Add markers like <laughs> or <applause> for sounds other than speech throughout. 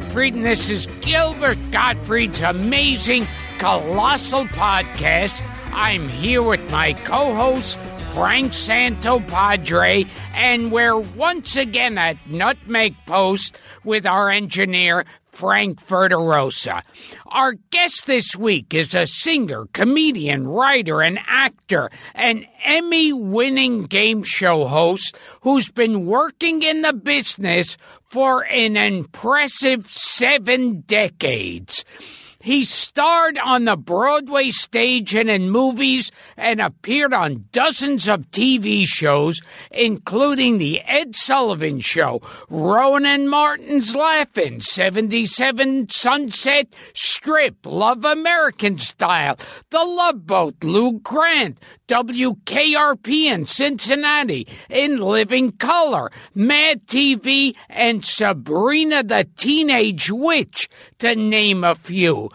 Gottfried, and this is Gilbert Gottfried's amazing, colossal podcast. I'm here with my co host, Frank Santopadre, and we're once again at Nutmeg Post with our engineer, Frank Verderosa. Our guest this week is a singer, comedian, writer, and actor, an Emmy winning game show host who's been working in the business for an impressive seven decades. He starred on the Broadway stage and in movies and appeared on dozens of TV shows, including The Ed Sullivan Show, Rowan and Martin's Laugh-In, 77 Sunset Strip, Love American Style, The Love Boat, Lou Grant, WKRP in Cincinnati, In Living Color, Mad TV, and Sabrina the Teenage Witch, to name a few.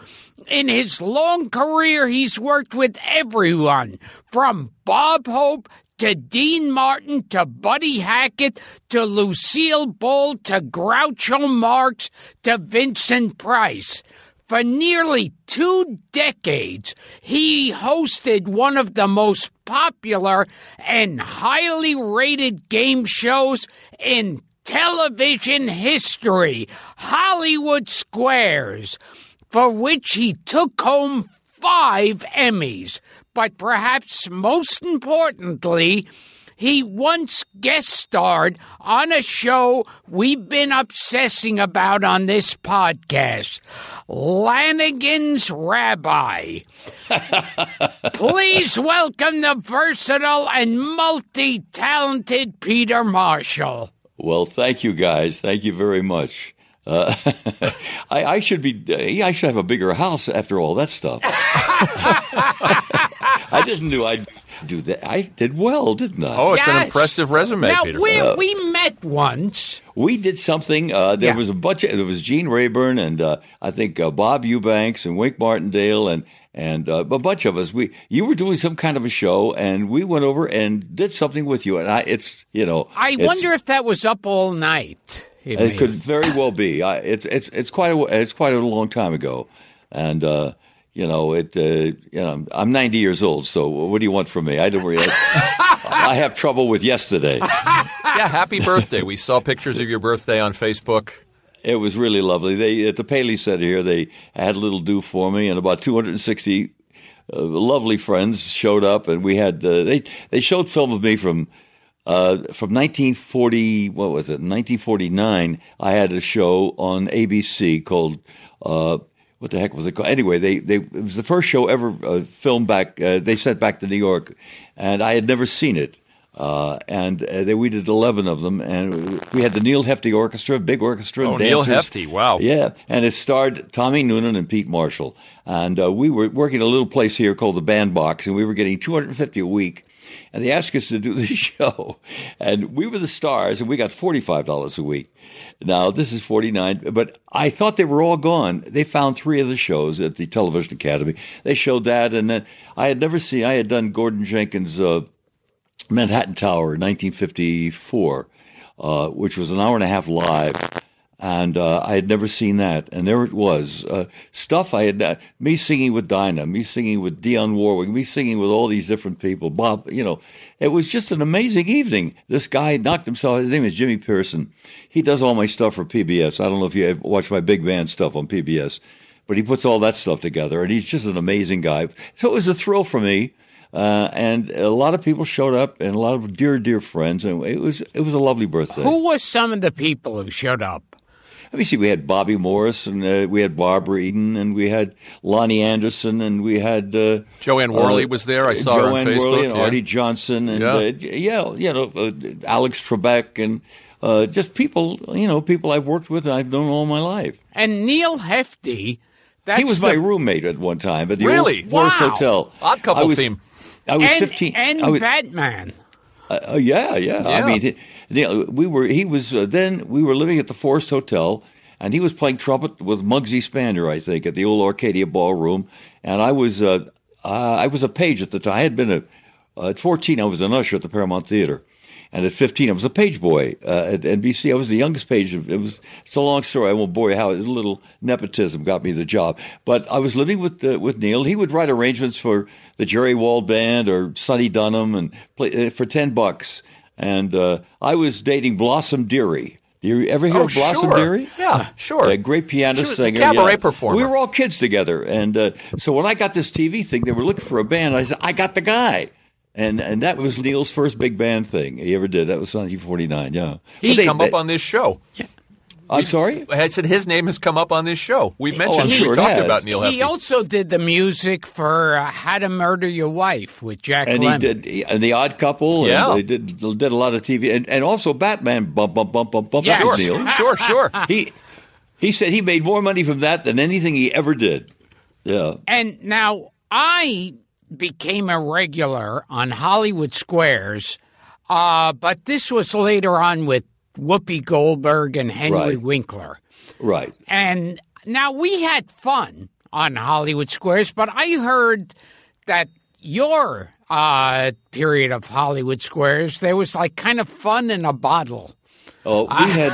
In his long career, he's worked with everyone from Bob Hope to Dean Martin to Buddy Hackett to Lucille Ball to Groucho Marx to Vincent Price. For nearly two decades, he hosted one of the most popular and highly rated game shows in television history, Hollywood Squares for which he took home five Emmys. But perhaps most importantly, he once guest starred on a show we've been obsessing about on this podcast Lanigan's Rabbi. <laughs> Please welcome the versatile and multi talented Peter Marshall. Well, thank you guys. Thank you very much. Uh, <laughs> I, I, should be. I should have a bigger house after all that stuff. <laughs> I didn't do. I do that. I did well, didn't I? Oh, it's Yes. an impressive resume, Now, Peter. we, we met once. We did something. Uh, there Yeah. was a bunch of. There was Gene Rayburn and uh, I think uh, Bob Eubanks and Wink Martindale and and uh, a bunch of us. We you were doing some kind of a show and we went over and did something with you. And I, it's you know. I wonder if that was up all night. It It may- could very well be. I, it's it's it's quite a it's quite a long time ago, and uh, you know it. Uh, you know, I'm 90 years old, so what do you want from me? I don't really. I have trouble with yesterday. <laughs> yeah, happy birthday. We saw pictures of your birthday on Facebook. It was really lovely. They at the Paley Center here, they had a little do for me, and about 260 uh, lovely friends showed up, and we had uh, they they showed film of me from. Uh, from 1940, what was it? 1949, I had a show on ABC called uh, what the heck was it called? Anyway, they, they it was the first show ever uh, filmed back. Uh, they sent back to New York, and I had never seen it. Uh, and uh, they, we did 11 of them, and we had the Neal Hefti Orchestra, big orchestra. Oh, Neal. Hefti, wow. Yeah, and it starred Tommy Noonan and Pete Marshall. And uh, we were working a little place here called the Bandbox, and we were getting 250 a week. And they asked us to do <laughs> this show, and we were the stars, and we got $45 a week. Now this is 49, but I thought they were all gone. They found three of the shows at the Television Academy. They showed that, and then I had never seen. I had done Gordon Jenkins' uh, Manhattan Tower, in 1954, uh, which was an hour and a half live, and uh, I had never seen that. And there it was, uh, stuff I had. Uh, me singing with Dinah, me singing with Dionne Warwick, me singing with all these different people. Bob, you know, it was just an amazing evening. This guy knocked himself. His name is Jimmy Pearson. He does all my stuff for PBS. I don't know if you watch my big band stuff on PBS. But he puts all that stuff together, and he's just an amazing guy. So it was a thrill for me. Uh, and a lot of people showed up, and a lot of dear, dear friends, and it was it was a lovely birthday. Who were some of the people who showed up? Let me see. We had Bobby Morris, and uh, we had Barbara Eden, and we had Loni Anderson, and we had uh, JoAnne Worley uh, was there. I saw her on JoAnne Facebook. Worley and yeah. Arte Johnson, and Yeah. uh, yeah, you know, uh, Alex Trebek, and uh, just people, you know, people I've worked with and I've known all my life. And Neal Hefti. That's he was my roommate at one time at the Really? old Forest Wow. Hotel. Odd couple I was, theme. I was and, fifteen. and I was, Batman. Uh, yeah, yeah, Yeah. I mean, he- you know, we were. He was. Uh, then we were living at the Forest Hotel, and he was playing trumpet with Muggsy Spanier, I think, at the old Arcadia Ballroom. And I was. Uh, uh, I was a page at the time. I had been a. Uh, at fourteen, I was an usher at the Paramount Theater, And at 15, I was a page boy uh, at NBC. I was the youngest page. It was it's a long story. I won't bore you how a little nepotism got me the job. But I was living with uh, with Neal. He would write arrangements for the Jerry Wald Band or Sonny Dunham and play uh, for 10 bucks. And uh, I was dating Blossom Dearie. Do you ever hear Oh, of Blossom sure. Dearie? Yeah, sure. A great pianist, She was a singer, cabaret yeah. performer. We were all kids together, and uh, so when I got this TV thing, they were looking for a band. I said, "I got the guy," and and that was Neal's first big band thing he ever did. That was 1949. Yeah, He's But they- come they- up on this show. Yeah. I'm sorry. I said his name has come up on this show. We've mentioned I'm we talked has. about Neal He Hefti. also did the music for uh, How to Murder Your Wife with Jack And he Lemmon. did, and the Odd Couple. Yeah. and they did did a lot of TV, and, and also Batman. Bump bump bump bump bump. Yeah, sure, Neal. sure, sure. <laughs> He he said he made more money from that than anything he ever did. Yeah. And now I became a regular on Hollywood Squares, uh, but this was later on with Whoopi Goldberg and Henry Right. Winkler. Right. And now we had fun on Hollywood Squares, but I heard that your uh, period of Hollywood Squares, there was like kind of fun in a bottle. Oh, we had.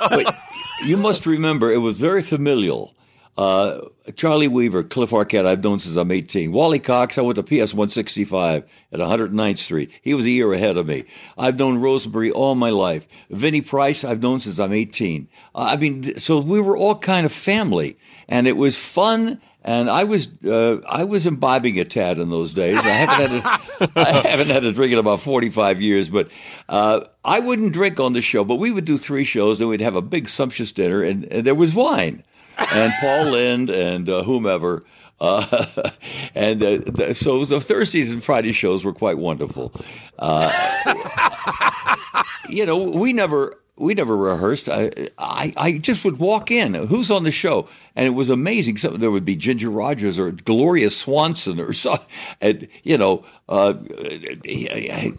<laughs> but you must remember, it was very familial. Uh, Charlie Weaver, Cliff Arquette, I've known since I'm 18. Wally Cox, I went to PS 165 at 109th Street. He was a year ahead of me. I've known Rose Marie all my life. Vinnie Price, I've known since I'm 18. Uh, I mean, so we were all kind of family, and it was fun. And I was uh, I was imbibing a tad in those days. I haven't had a, <laughs> I haven't had a drink in about forty five years, but uh, I wouldn't drink on the show. But we would do three shows, and we'd have a big sumptuous dinner, and, and there was wine, and Paul Lynde and uh, whomever. Uh, <laughs> and uh, th- so the Thursdays and Friday shows were quite wonderful. Uh, <laughs> you know, we never we never rehearsed. I, I I just would walk in. Who's on the show? And it was amazing. So there would be Ginger Rogers or Gloria Swanson or so, and you know, uh,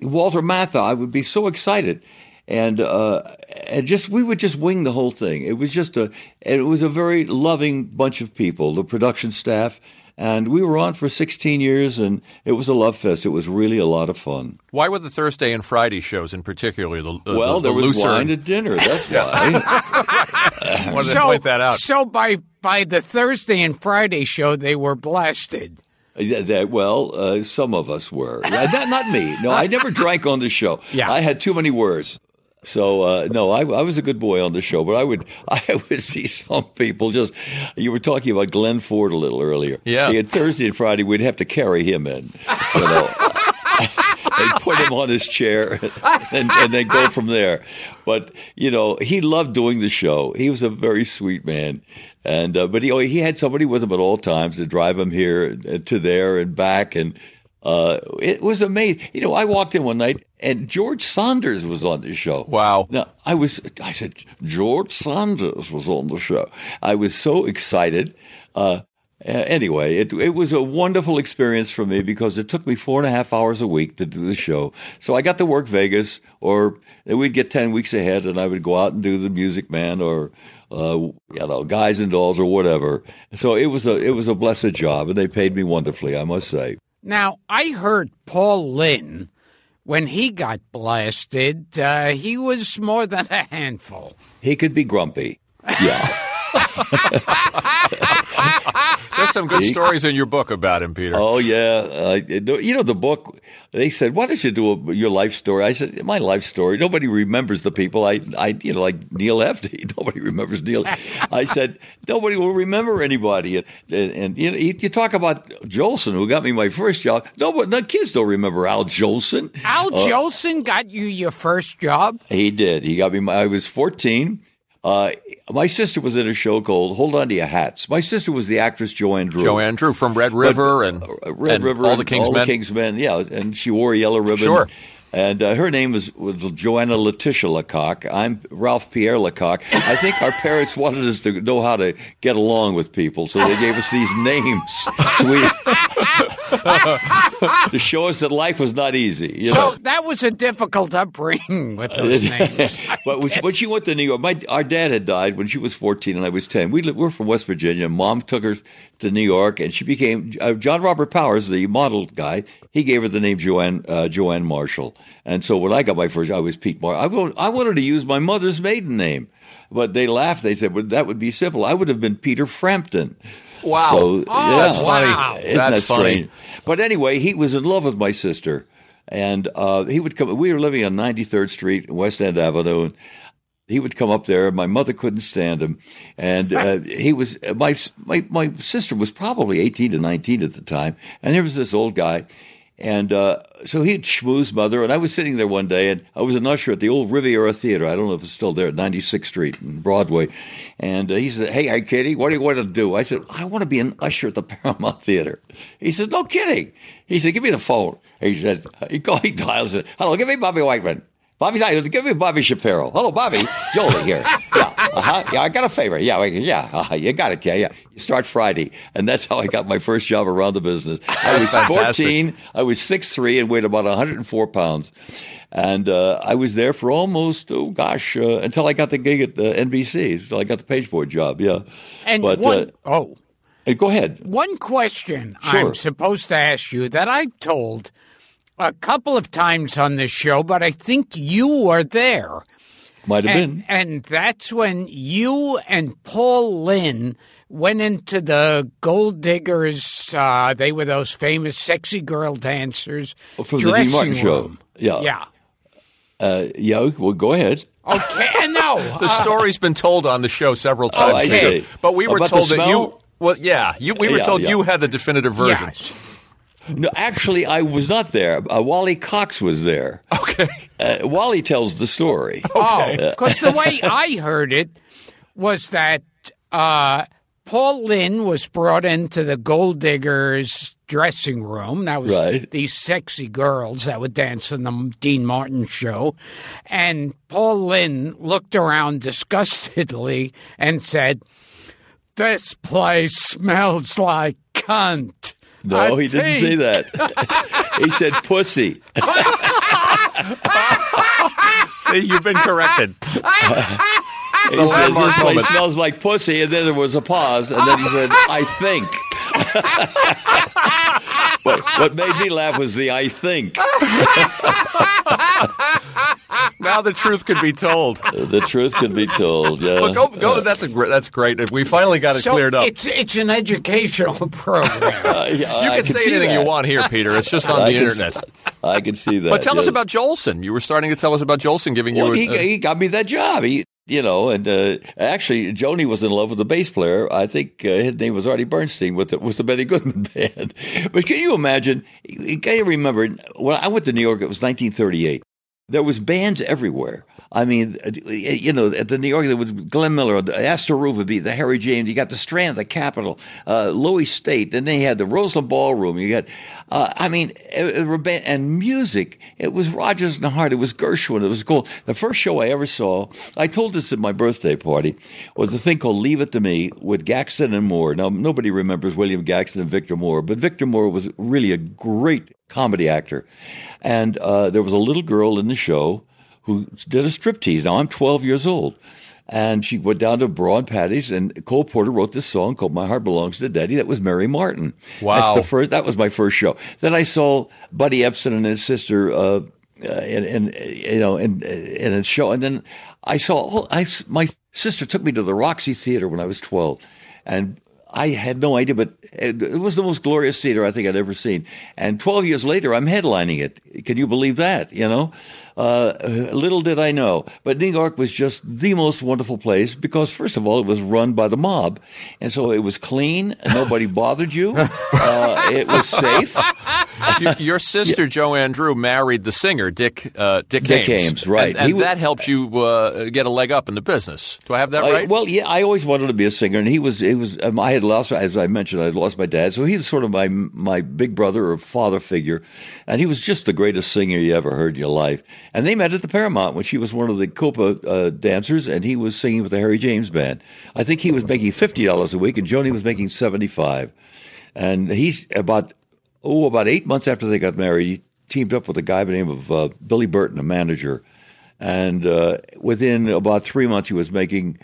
Walter Matthau. I would be so excited. And uh, and just we would just wing the whole thing. It was just a it was a very loving bunch of people, the production staff, and we were on for 16 years, and it was a love fest. It was really a lot of fun. Why were the Thursday and Friday shows in particular the, the Well, the, there the was looser? wine at dinner. That's <laughs> why. I <laughs> wanted to point that out. So by by the Thursday and Friday show, they were blasted. Yeah, that, well, uh, some of us were. Yeah, not, not me. No, I never <laughs> drank on the show. Yeah. I had too many words. So uh, no, I, I was a good boy on the show, but I would <laughs> I would see some people just. You were talking about Glenn Ford a little earlier. Yeah. He had Thursday and Friday, we'd have to carry him in. You know. <laughs> They'd put him on his chair <laughs> and, and then go from there. But you know, he loved doing the show. He was a very sweet man, and uh, but he he had somebody with him at all times to drive him here uh, to there and back, and uh, it was amazing. You know, I walked in one night and George Saunders was on the show. Wow. Now I was, I said George Saunders was on the show. I was so excited. Uh, anyway, it it was a wonderful experience for me because it took me four and a half hours a week to do the show. So I got to work Vegas, or we'd get ten weeks ahead, and I would go out and do the Music Man or uh, you know Guys and Dolls or whatever. So it was a it was a blessed job, and they paid me wonderfully, I must say. Now I heard Paul Lynde when he got blasted. Uh, he was more than a handful. He could be grumpy. Yeah. <laughs> There's some good stories in your book about him, Peter. Oh yeah, uh, you know the book. They said, "Why don't you do a, your life story?" I said, "My life story. Nobody remembers the people. I, I, you know, like Neal Hefti. <laughs> Nobody remembers Neal." I said, "Nobody will remember anybody." And, and, and you know, you, you talk about Jolson, who got me my first job. No, but the kids don't remember Al Jolson. Al Jolson got you your first job. He did. He got me. My, I was fourteen. Uh, my sister was in a show called "Hold On to Your Hats." My sister was the actress Joanne Dru. Joanne Dru from Red River and, uh, Red and River, all the King's all Men. the King's Men, yeah, and she wore a yellow ribbon. Sure. And uh, her name was, was Joanna Letitia LaCock. I'm Ralph Pierre LaCock. I think our parents wanted us to know how to get along with people, so they gave us these names. So we, <laughs> to show us that life was not easy. You know? So that was a difficult upbringing with those <laughs> names. but when she, when she went to New York, my our dad had died when she was fourteen and I was ten. We li- we're from West Virginia. Mom took her to New York, and she became uh, John Robert Powers, the model guy. He gave her the name Joanne uh, Joanne Marshall. And so when I got my first, I was Pete Marshall. I, wa- I wanted to use my mother's maiden name, but they laughed. They said, "Well, that would be simple. I would have been Peter Frampton." Wow. So, Oh, yeah. that's funny. Wow. Isn't That's that funny. strange? But anyway, he was in love with my sister, and uh, he would come. We were living on 93rd Street, West End Avenue, and he would come up there. My mother couldn't stand him, and uh, <laughs> he was my my my sister was probably 18 to 19 at the time, and there was this old guy. And uh, so he'd schmooze mother, and I was sitting there one day, and I was an usher at the old Riviera Theater. I don't know if it's still there at 96th Street and Broadway. And uh, he said, "Hey, hey, Kitty, what do you want to do?" I said, "I want to be an usher at the <laughs> Paramount Theater." He said, "No kidding." He said, "Give me the phone." He said, "He, <laughs> call, he dials it. Hello, give me Bobby Whiteman." Bobby, give me Bobby Shapiro. Hello, Bobby. Jolie here. <laughs> Yeah, uh-huh. yeah. I got a favor. Yeah, yeah. Uh-huh. You got it. Yeah, yeah. You start Friday, and that's how I got my first job around the business. I was Fantastic. 14. I was 6'3", and weighed about 104 pounds, and uh, I was there for almost oh gosh uh, until I got the gig at uh, NBC. Until I got the pageboy job. Yeah, And but one, uh, oh, hey, go ahead. one question Sure. I'm supposed to ask you that I've told a couple of times on this show, but I think you were there. Might have And, been. and that's when you and Paul Lynde went into the Golddiggers. Uh, they were those famous sexy girl dancers. Oh, from the Dean dressing Martin show. room. Yeah. Yeah. Uh, yeah. Well, go ahead. Okay. no. <laughs> The story's been told on the show several times. Oh, I see. But we were About the told that you. Well, yeah, you, we were Yeah, told yeah. you had the definitive version. Yes. No, actually, I was not there. Uh, Wally Cox was there. Okay. Uh, Wally tells the story. <laughs> Oh, because the way I heard it was that uh, Paul Lynde was brought into the Golddiggers dressing room. That was Right. these sexy girls that would dance in the Dean Martin show. And Paul Lynde looked around <laughs> disgustedly and said, This place smells like cunt. No, I he didn't say that. he said pussy. See, you've been corrected. He says this place smells like pussy, and then there was a pause, and then he said, "I think." <laughs> but what made me laugh was the "I think." <laughs> <laughs> now the truth could be told. The truth can be told. Yeah. Well, go, go. That's a gr- that's great. We finally got it So cleared up. It's, it's an educational <laughs> program. <laughs> Uh, yeah, You I can say anything that. you want here, Peter. It's just on I the can- internet. I can see that. But tell us about Jolson. You were starting to tell us about Jolson giving Well, you. he, a, he got me that job. He, you know, and uh, actually, Joni was in love with the bass player. I think uh, his name was Artie Bernstein with the, with the Benny Goodman band. But can you imagine? Can you remember when I went to New York? It was 1938. There was bands everywhere. I mean, uh, you know, at the New York, there was Glenn Miller, the Astor be the Harry James. You got the Strand, the Capitol, uh, Loew's State. Then they had the Roseland Ballroom. You got, uh, I mean, and music. It was Rodgers and Hart. It was Gershwin. It was cool. The first show I ever saw, I told this at my birthday party, was a thing called Leave It to Me with Gaxton and Moore. Now, nobody remembers William Gaxton and Victor Moore, but Victor Moore was really a great comedy actor. And uh, there was a little girl in the show who did a striptease. Now I'm 12 years old. And she went down to Broad Patty's, and Cole Porter wrote this song called "My Heart Belongs to Daddy." That was Mary Martin. Wow. That's the first. That was my first show. Then I saw Buddy Ebsen and his sister, uh, uh, in, in you know, in in a show. And then I saw. Oh, I my sister took me to the Roxy Theater when I was 12, and I had no idea, but it, it was the most glorious theater I think I'd ever seen. And 12 years later, I'm headlining it. Can you believe that? You know, uh, little did I know. But New York was just the most wonderful place because, first of all, it was run by the mob. And so it was clean, nobody <laughs> bothered you. Uh, it was safe. You- your sister Joanne Dru married the singer Dick uh, Dick, Dick Haymes. Haymes, right. And, and He that helped you uh, get a leg up in the business. Do I have that I- right? well, yeah, I always wanted to be a singer, and he was. He was. Um, I had lost, as I mentioned, I had lost my dad, so he was sort of my my big brother or father figure, and he was just the greatest singer you ever heard in your life. And they met at the Paramount when she was one of the Copa uh, dancers, and he was singing with the Harry James band. I think he was making fifty dollars a week, and Joni was making seventy five, and he's about oh, about eight months after they got married, he teamed up with a guy by the name of uh, Billy Burton, a manager. And uh, within about three months, he was making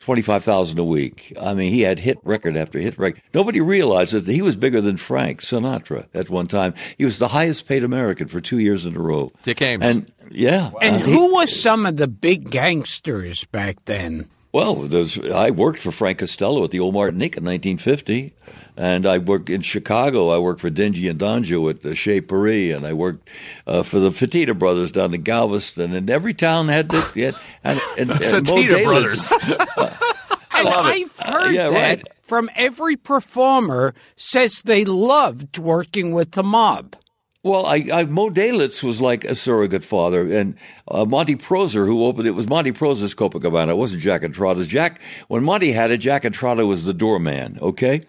twenty-five thousand a week. I mean, he had hit record after hit record. Nobody realizes that he was bigger than Frank Sinatra at one time. He was the highest-paid American for two years in a row. Dick Haymes. And yeah, And uh, he- who was some of the big gangsters back then? Well, there's, I worked for Frank Costello at the Old Martinique in 1950, and I worked in Chicago. I worked for Dingy and Donjo at the Chez Paris, and I worked uh, for the Fatita Brothers down in Galveston. And every town had this. <laughs> Had, and, and, and Mo Fatita Dalis- Brothers. <laughs> And love it. I've heard yeah, that right. from every performer says they loved working with the mob. Well, I, I Moe Dalitz was like a surrogate father, and uh, Monty Proser, who opened it, was Monty Proser's Copacabana. It wasn't Jack Entratter's. Jack, when Monty had it, Jack Entratter was the doorman. Okay,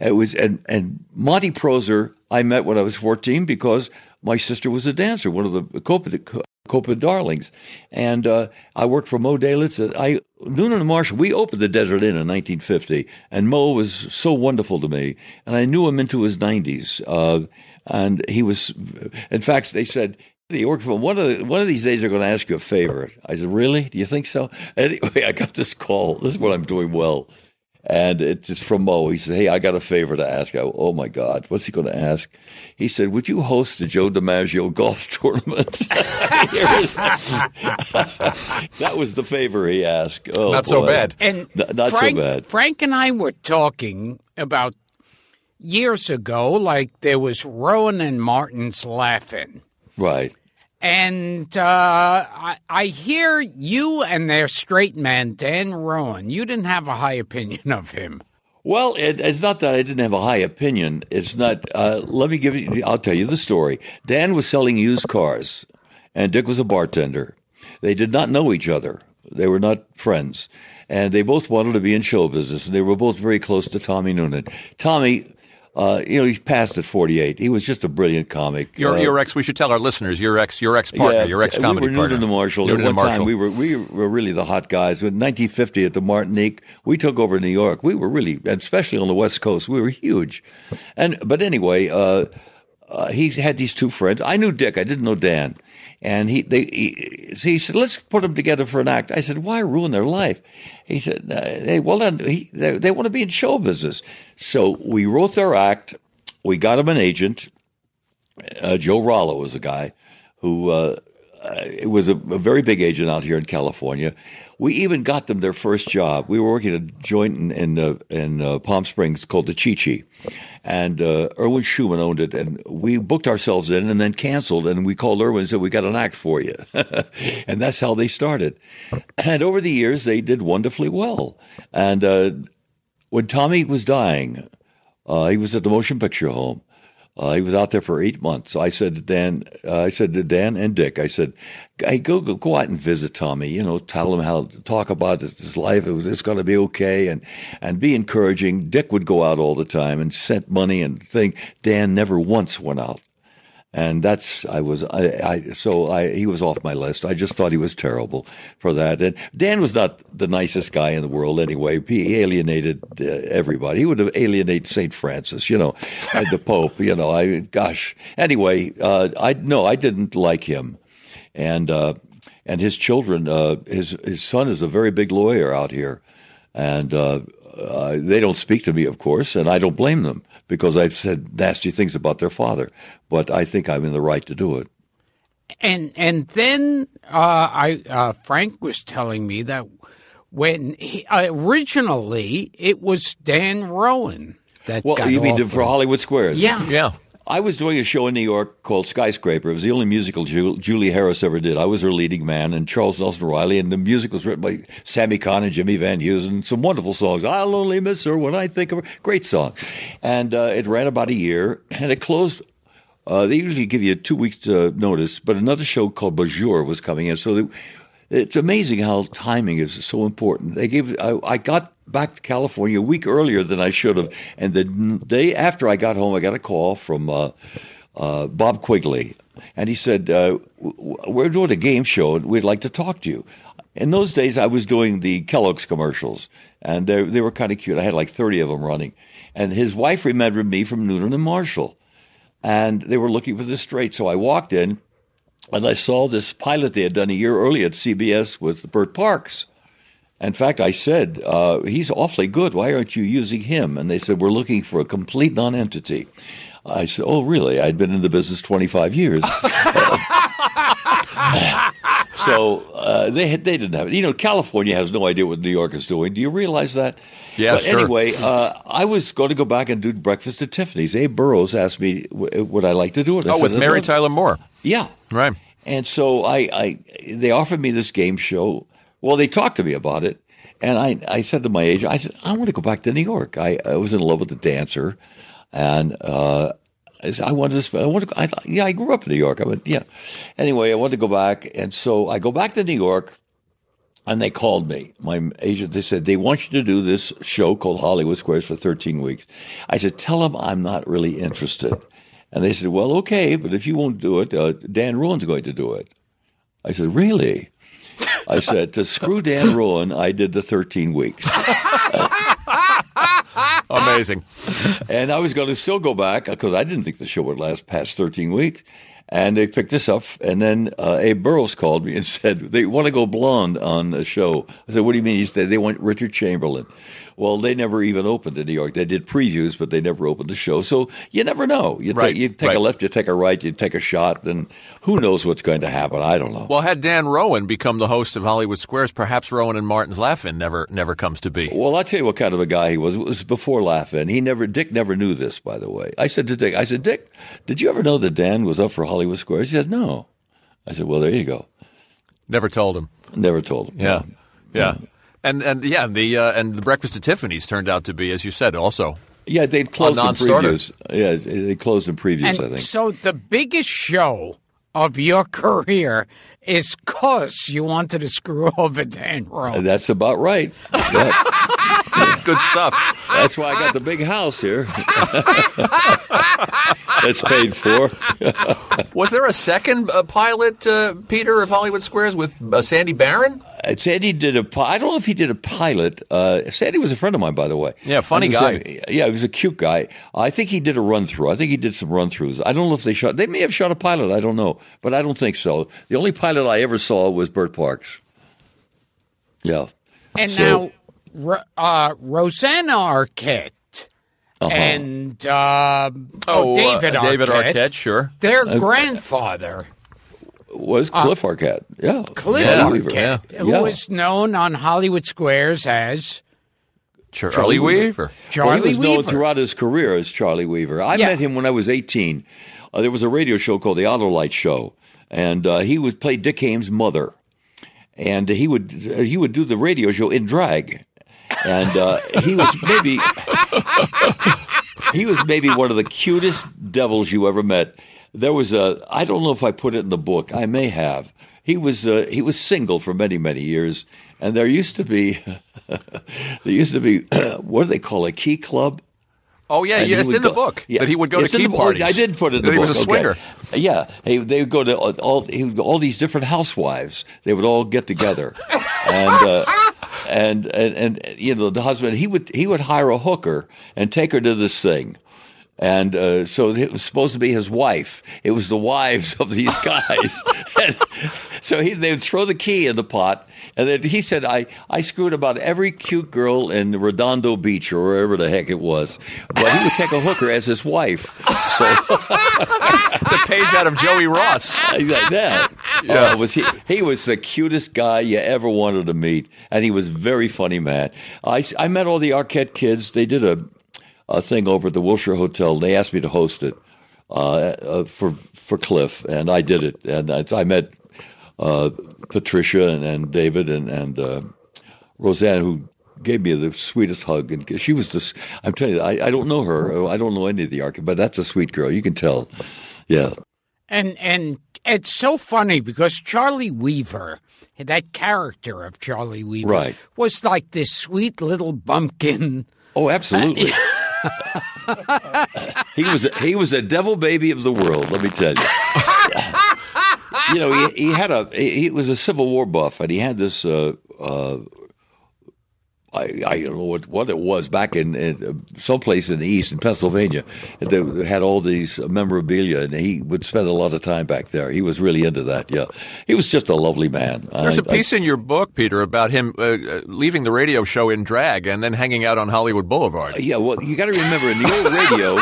it was, and and Monty Proser, I met when I was fourteen because my sister was a dancer, one of the Copa. Copa darlings, and uh, I worked for Moe Dalitz. I Noonan and Marshall. We opened the Desert Inn in 1950, and Mo was so wonderful to me, and I knew him into his 90s. Uh, and he was, in fact, they said he worked for one of the, one of these days. They're going to ask you a favor. I said, really? Do you think so? Anyway, <laughs> I got this call. This is what I'm doing well. And it's from Mo. He said, Hey, I got a favor to ask. I, oh my God, what's he going to ask? He said, Would you host the Joe DiMaggio golf <laughs> tournament? <laughs> that was the favor he asked. Oh, Not so bad. And N- not so bad. Frank and I were talking about years ago, like there was Rowan and Martin's Laugh-In. Right. And uh, I, I hear you and their straight man, Dan Rowan, you didn't have a high opinion of him. Well, it, it's not that I didn't have a high opinion. It's not. Uh, let me give you. I'll tell you the story. Dan was selling used cars, and Dick was a bartender. They did not know each other. They were not friends, and they both wanted to be in show business. And they were both very close to Tommy Noonan. Tommy, uh, you know, he passed at forty-eight. He was just a brilliant comic. Your, Uh, your ex, we should tell our listeners, your ex, your ex partner, your ex comedy we were partner. Noonan and Marshall. Noonan At one Marshall. time, we were we were really the hot guys. In 1950 at the Martinique, we took over New York. We were really, especially on the West Coast, we were huge. And but anyway, uh, uh, he had these two friends. I knew Dick. I didn't know Dan. And he, they, he, he said, let's put them together for an act. I said, why ruin their life? He said, uh, hey, well, then he, they, they want to be in show business. So we wrote their act. We got him an agent uh, Joe Rollo was a guy who uh, uh, was a, a very big agent out here in California. We even got them their first job. We were working at a joint in in, uh, in uh, Palm Springs called the Chi Chi, and uh, Erwin Schumann owned it. And we booked ourselves in, and then canceled. And we called Erwin and said, "We got an act for you," <laughs> and that's how they started. And over the years, they did wonderfully well. And uh, when Tommy was dying, uh, he was at the motion picture home. Uh, he was out there for eight months. I said to Dan, uh, I said to Dan and Dick, I said, "Hey, go go, go out and visit Tommy. You know, tell him how to talk about his, his life. It was, it's going to be okay, and and be encouraging." Dick would go out all the time and sent money and thing. Dan never once went out, and that's I was I, I so I he was off my list. I just thought he was terrible for that. And Dan was not the nicest guy in the world anyway. He alienated uh, everybody. He would have alienated Saint Francis, you know, the Pope. You know, I gosh. Anyway, uh, I no, I didn't like him, and uh, and his children. Uh, his his son is a very big lawyer out here, and. Uh, uh, they don't speak to me, of course, and I don't blame them because I've said nasty things about their father. But I think I'm in the right to do it. And and then uh, I uh, Frank was telling me that when he, originally it was Dan Rowan that Well, got you mean offered. for Hollywood Squares? Yeah. Yeah. I was doing a show in New York called Skyscraper. It was the only musical Ju- Julie Harris ever did. I was her leading man, and Charles Nelson Reilly, and the music was written by Sammy Cahn and Jimmy Van Heusen, and some wonderful songs. I'll only miss her when I think of her. Great song. And uh, it ran about a year, and it closed. Uh, they usually give you two weeks uh, notice, but another show called Bonjour was coming in. So they, it's amazing how timing is so important. They gave. I, I got back to California a week earlier than I should have, and the day after I got home, I got a call from uh, uh, Bob Quigley, and he said, uh, "We're doing a game show, and we'd like to talk to you." In those days, I was doing the Kellogg's commercials, and they they were kind of cute. I had like thirty of them running, and his wife remembered me from Noonan and Marshall. and they were looking for this straight. So I walked in, and I saw this pilot they had done a year earlier at CBS with Bert Parks. In fact, I said, uh, he's awfully good. Why aren't you using him? And they said, we're looking for a complete nonentity. I said, oh, really? I'd been in the business 25 years. <laughs> so uh, they had, they didn't have it. You know, California has no idea what New York is doing. Do you realize that? Yeah, But sure. anyway, uh, I was going to go back and do breakfast at Tiffany's. Abe Burrows asked me, w- would I like to do it? I Oh, said, with Mary Tyler Moore. Yeah. Right. And so I, I, they offered me this game show. Well, they talked to me about it, and I, I said to my agent, I said, I want to go back to New York. I, I was in love with the dancer, and uh, I said, I wanted to. sp- I want to. I, yeah, I grew up in New York. I went, yeah. Anyway, I wanted to go back, and so I go back to New York. And they called me, my agent. They said they want you to do this show called Hollywood Squares for 13 weeks. I said, tell them I'm not really interested. And they said, well, okay, but if you won't do it, uh, Dan Rowan's going to do it. I said, really? I said, to screw Dan Rowan, I did the 13 weeks. <laughs> Amazing. And I was going to still go back because I didn't think the show would last past 13 weeks. And they picked this up. And then uh, Abe Burrows called me and <laughs> said, they want to go blonde on the show. I said, what do you mean? He said, they want Richard Chamberlain. Well, they never even opened in New York. They did previews, but they never opened the show. So you never know. You, Right, take, you take right. a left, you take a right, you take a shot, and who knows what's going to happen? I don't know. Well, had Dan Rowan become the host of Hollywood Squares, perhaps Rowan and Martin's Laugh-In never never comes to be. Well, I'll tell you what kind of a guy he was. It was before Laugh-In. He never, Dick never knew this, by the way. I said to Dick, I said, Dick, did you ever know that Dan was up for Hollywood Squares? He said, no. I said, well, there you go. Never told him. Never told him. Yeah, yeah, and and yeah, the uh, and the Breakfast at Tiffany's turned out to be, as you said, also. Yeah, they closed in previews. Yeah, they closed in previews, I think. so the biggest show of your <laughs> career is cause you wanted to screw <laughs> over Dan Rowan. That's about right. Yeah, <laughs> It's good stuff. that's why I got the big house here. <laughs> that's paid for. <laughs> Was there a second uh, pilot, uh, Peter, of Hollywood Squares with uh, Sandy Baron? Uh, Sandy did a. pi- I don't know if he did a pilot. Uh, Sandy was a friend of mine, by the way. Yeah, funny he was guy. a- yeah, he was a cute guy. I think he did a run through. I think he did some run throughs. I don't know if they shot. They may have shot a pilot. I don't know, but I don't think so. The only pilot I ever saw was Bert Parks. Yeah. And So- now, Ro- uh, Rosanna Arquette and uh, oh, David uh, Arquette, David Arquette, sure. their grandfather, Was Cliff Arquette? Yeah. Cliff Charlie Arquette, Weaver. who Yeah. was known on Hollywood Squares as Charlie, Charlie Weaver. Weaver. Well, Charlie he was known throughout his career as Charlie Weaver. I Yeah. met him when I was 18. Uh, there was a radio show called the Autolite Show, and uh, he would play Dick Haymes' mother, and he would uh, he would do the radio show in drag, and uh, he was maybe he was maybe one of the cutest devils you ever met. There was a I don't know if I put it in the book. I may have. He was uh, he was single for many many years, and there used to be <laughs> there used to be <clears throat> what do they call it, a key club. Oh yeah, yeah it's in the book Yeah. that he would go to key parties. I did put it in the he book. was a okay. swinger. Yeah, he, they would go to all- all he would go, all these different housewives. They would all get together, and, uh, and and and you know the husband he would he would hire a hooker and take her to this thing. And uh, so it was supposed to be his wife. It was the wives of these <laughs> guys. so he, they would throw the key in the pot. And then he said, I, I screwed about every cute girl in Redondo Beach or wherever the heck it was. But he would take a hooker as his wife. So <laughs> It's a page out of Joey Ross. <laughs> like that. Yeah. was he, he was the cutest guy you ever wanted to meet. And he was very funny man. I, I met all the Arquette kids. They did a, a thing over at the Wilshire Hotel. And They asked me to host it uh, uh, for for Cliff, and I did it. And I, I met uh, Patricia and, and David and and uh, Roseanne, who gave me the sweetest hug. And she was this. I'm telling you, I, I don't know her. I don't know any of the Arquette, but that's a sweet girl. You can tell. Yeah. And and it's so funny because Charlie Weaver, that character of Charlie Weaver, Right. was like this sweet little bumpkin. Oh, absolutely. <laughs> he was a, he was a devil baby of the world. Let me tell you. you know, he, he had a he, he was a Civil War buff, and he had this uh, uh, I, I don't know what, what it was back in, in uh, someplace in the east in Pennsylvania. They had all these memorabilia, and he would spend a lot of time back there. He was really into that. Yeah, he was just a lovely man. There's a a piece I, in your book, Peter, about him uh, uh, leaving the radio show in drag and then hanging out on Hollywood Boulevard. Yeah, well, you got to remember in the old radio,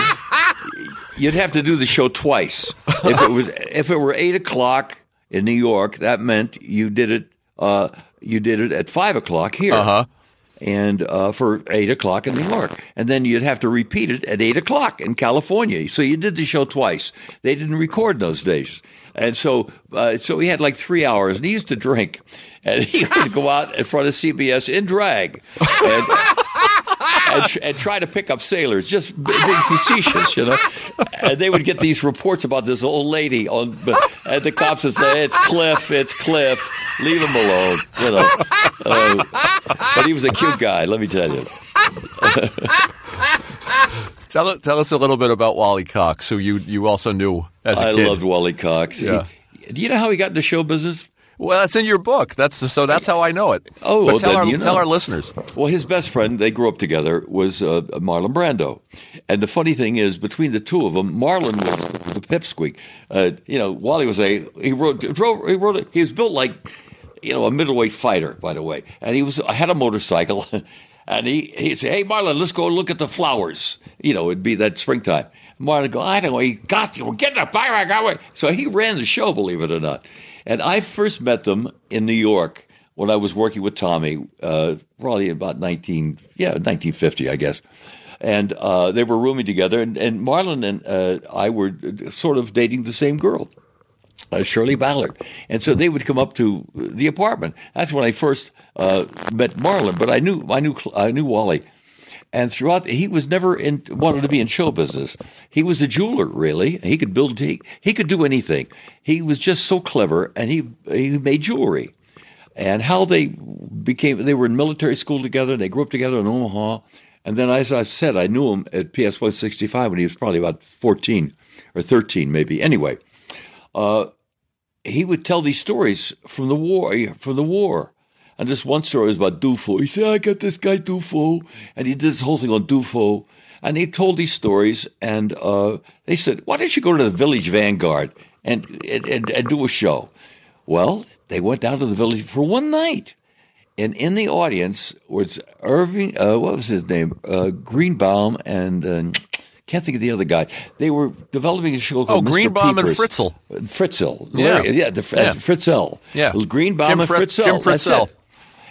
<laughs> you'd have to do the show twice. If it was if it were eight o'clock in New York, that meant you did it. Uh, you did it at five o'clock here. Uh-huh and uh, for eight o'clock in New York, and then you'd have to repeat it at eight o'clock in California. So you did the show twice. They didn't record those days, and so uh, so he had like three hours, and he used to drink, and he would go out in front of CBS in drag. And, and, and, try to pick up sailors, just being facetious, you know. And they would get these reports about this old lady on, and the cops would say, "It's Cliff, it's Cliff, leave him alone," you know. Uh, but he was a cute guy, let me tell you. <laughs> tell tell us a little bit about Wally Cox, who you you also knew as a I kid. I loved Wally Cox. Yeah. He, do you know how he got into show business? Well, that's in your book. That's so. That's how I know it. Oh, well, tell our you know. tell our listeners. Well, his best friend, they grew up together, was uh, Marlon Brando. And the funny thing is, between the two of them, Marlon was, was a pipsqueak. Uh, you know, Wally was a he rode drove he rode a, he was built like you know a middleweight fighter, by the way, and he was had a motorcycle. <laughs> And he, he'd say, Hey, Marlon, let's go look at the flowers. You know, it'd be that springtime. Marlon would go, I don't know, he got you. Get the fire, I got So he ran the show, believe it or not. And I first met them in New York when I was working with Tommy, uh, probably about 19, yeah, 1950, I guess. And uh, they were rooming together, and, and Marlon and uh, I were sort of dating the same girl. Uh, Shirley Ballard. And so they would come up to the apartment. That's when I first uh, met Marlon. But I knew I knew I knew Wally. And throughout, he was never in, wanted to be in show business. He was a jeweler, really. He could build, he, he could do anything. He was just so clever, and he he made jewelry. And how they became, they were in military school together. They grew up together in Omaha. And then, as I said, I knew him at PS 165 when he was probably about 14 or 13, maybe. Anyway, uh, he would tell these stories from the war, from the war. And this one story was about Dufo. He said, I got this guy Dufo. And he did this whole thing on Dufo. And he told these stories. And uh, they said, why don't you go to the Village Vanguard and, and, and do a show? Well, they went down to the village for one night. And in the audience was Irving, uh, what was his name? Uh, Greenbaum and uh, can't think of the other guy. They were developing a show called Oh, Mr. Greenbaum and Peepers. Fritzell. Fritzell. Yeah. Yeah, the, Yeah. Fritzell. Yeah. Greenbaum Jim and Fri- Fritzell. Jim it.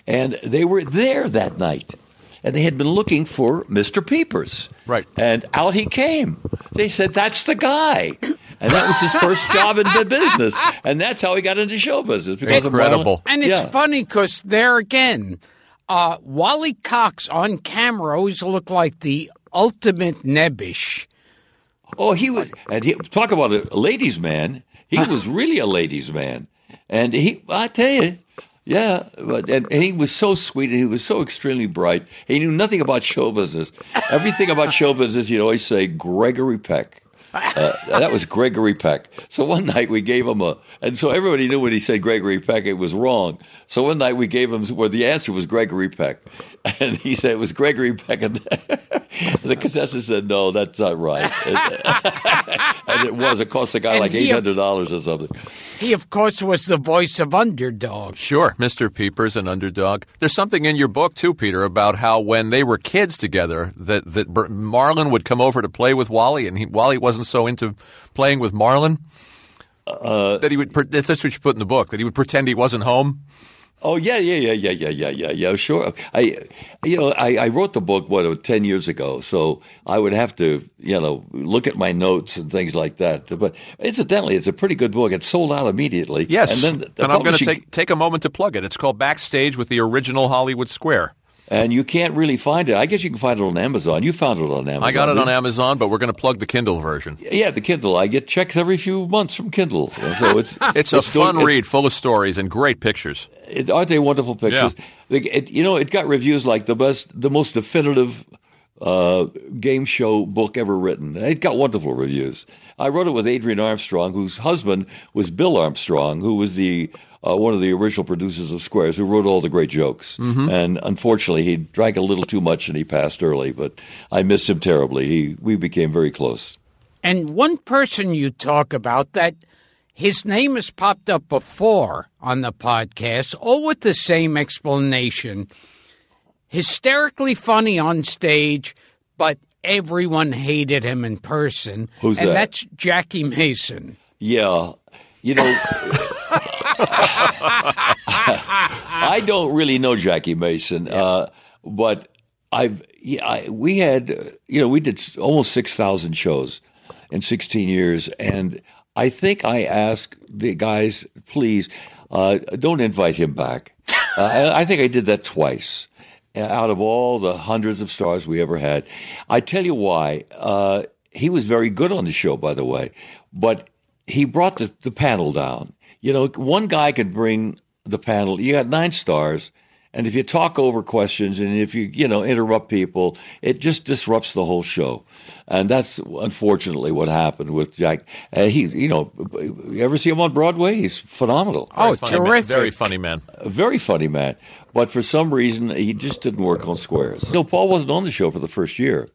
And they were there that night. And they had been looking for Mr. Peepers. Right. And out he came. They said, that's the guy. And that was his first job in the business. And that's how he got into show business. Because of Incredible. Marlon- And it's Yeah. funny because there again, uh, Wally Cox on camera always looked like the ultimate nebbish. Oh, he was, and he, talk about a ladies' man. He was really a ladies' man, and he, I tell you, yeah, but and, and he was so sweet, and he was so extremely bright. He knew nothing about show business. Everything about show business, you'd always say Gregory Peck. Uh, that was Gregory Peck. So one night we gave him a, and so everybody knew when he said Gregory Peck, it was wrong. So one night we gave him where the answer was Gregory Peck, <laughs> and he said it was Gregory Peck, and <laughs> the contestant said no, that's not right, <laughs> and it was. It cost the guy And like eight hundred dollars or something. He, of course, was the voice of Underdog. Sure, Mr. Peepers and Underdog. There's something in your book too, Peter, about how when they were kids together, that that Marlon would come over to play with Wally, and he, Wally wasn't so into playing with Marlon Uh, that he would. That's what you put in the book. That he would pretend he wasn't home. Oh yeah, yeah, yeah, yeah, yeah, yeah, yeah, yeah. Sure. I, you know, I, I wrote the book what uh, ten years ago, so I would have to, you know, look at my notes and things like that. But incidentally, it's a pretty good book. It sold out immediately. Yes, and then the and I'm going to take take a moment to plug it. It's called Backstage with the original Hollywood Square. And you can't really find it. I guess you can find it on Amazon. You found it on Amazon. I got it on Amazon, but we're going to plug the Kindle version. Yeah, the Kindle. I get checks every few months from Kindle, so it's <laughs> It's a doing- fun read, full of stories and great pictures. It, aren't they wonderful pictures? The- It, you know, it got reviews like the best, the most definitive uh, game show book ever written. It got wonderful reviews. I wrote it with Adrienne Armstrong, whose husband was Bill Armstrong, who was the uh, one of the original producers of Squares, who wrote all the great jokes. Mm-hmm. And unfortunately, he drank a little too much and he passed early. But I miss him terribly. He we became very close. And one person you talk about that his name has popped up before on the podcast, all with the same explanation. Hysterically funny on stage, but everyone hated him in person. Who's and that? that's Jackie Mason. Yeah. You know, <laughs> <laughs> I don't really know Jackie Mason, uh, but I've yeah, I, we had you know we did almost six thousand shows in sixteen years, and I think I asked the guys, please uh, don't invite him back. <laughs> Uh, I, I think I did that twice. uh, Out of all the hundreds of stars we ever had, I tell you why. Uh, he was very good on the show, by the way, but he brought the, the panel down. You know, one guy could bring the panel. You got nine stars, and if you talk over questions and if you you know interrupt people, it just disrupts the whole show. And that's unfortunately what happened with Jack. Uh, he, you know, you ever see him on Broadway? He's phenomenal. Oh, Funny man. terrific. Very funny man. A very funny man. But for some reason, he just didn't work on squares. So Paul wasn't on the show for the first year.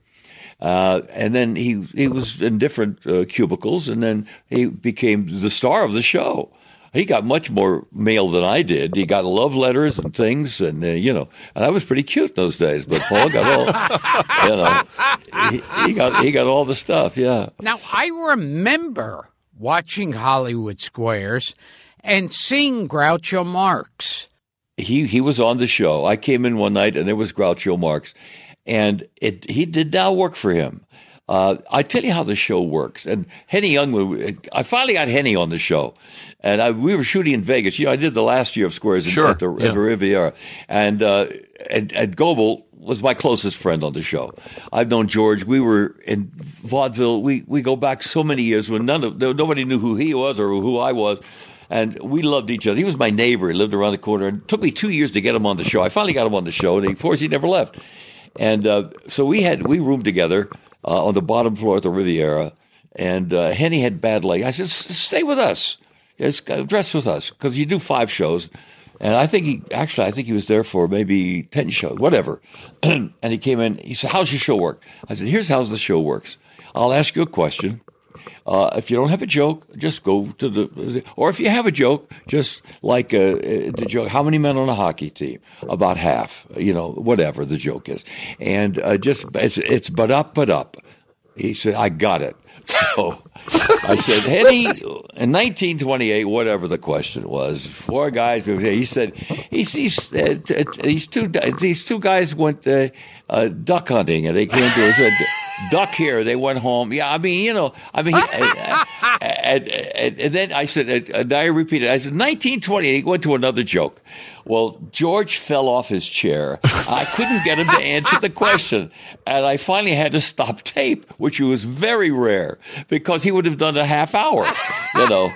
Uh, and then he he was in different uh, cubicles, and then he became the star of the show. He got much more mail than I did. He got love letters and things, and uh, you know, and I was pretty cute those days. But Paul got all, <laughs> you know, he, he got he got all the stuff. Yeah. Now, I remember watching Hollywood Squares and seeing Groucho Marx. he he was on the show. I came in one night and there was Groucho Marx, and it he did not work for him. Uh, I tell you how the show works. And Henny Youngman, I finally got Henny on the show, and I, we were shooting in Vegas. You know, I did the last year of Squares in- Sure, at, the, yeah. at the Riviera, and uh, and, and Gobel was my closest friend on the show. I've known George. We were in vaudeville. We we go back so many years when none of nobody knew who he was or who I was. And we loved each other. He was my neighbor. He lived around the corner. And it took me two years to get him on the show. I finally got him on the show, and of course, he never left. And uh, so we had we roomed together uh, on the bottom floor at the Riviera. And uh, Henny had bad leg. I said, "Stay with us. Yes, dress with us because you do five shows." And I think he actually, I think he was there for maybe ten shows, whatever. <clears throat> and he came in. He said, "How's your show work?" I said, "Here's how the show works. I'll ask you a question." Uh, if you don't have a joke, just go to the. Or if you have a joke, just like uh, uh, the joke. How many men on a hockey team? About half. You know, whatever the joke is, and uh, just it's it's but up, but up. He said, "I got it." <laughs> So I said, "Henny, in 1928, whatever the question was, four guys." He said, "He sees uh, these two these two guys went uh, uh, duck hunting, and they came to us." Duck here. They went home. Yeah, I mean, you know, I mean, and, <laughs> and, and then I said, uh, and I repeated. I said, 1920. And he went to another joke. Well, George fell off his chair. I couldn't get him to answer the question. And I finally had to stop tape, which was very rare because he would have done a half hour, you know.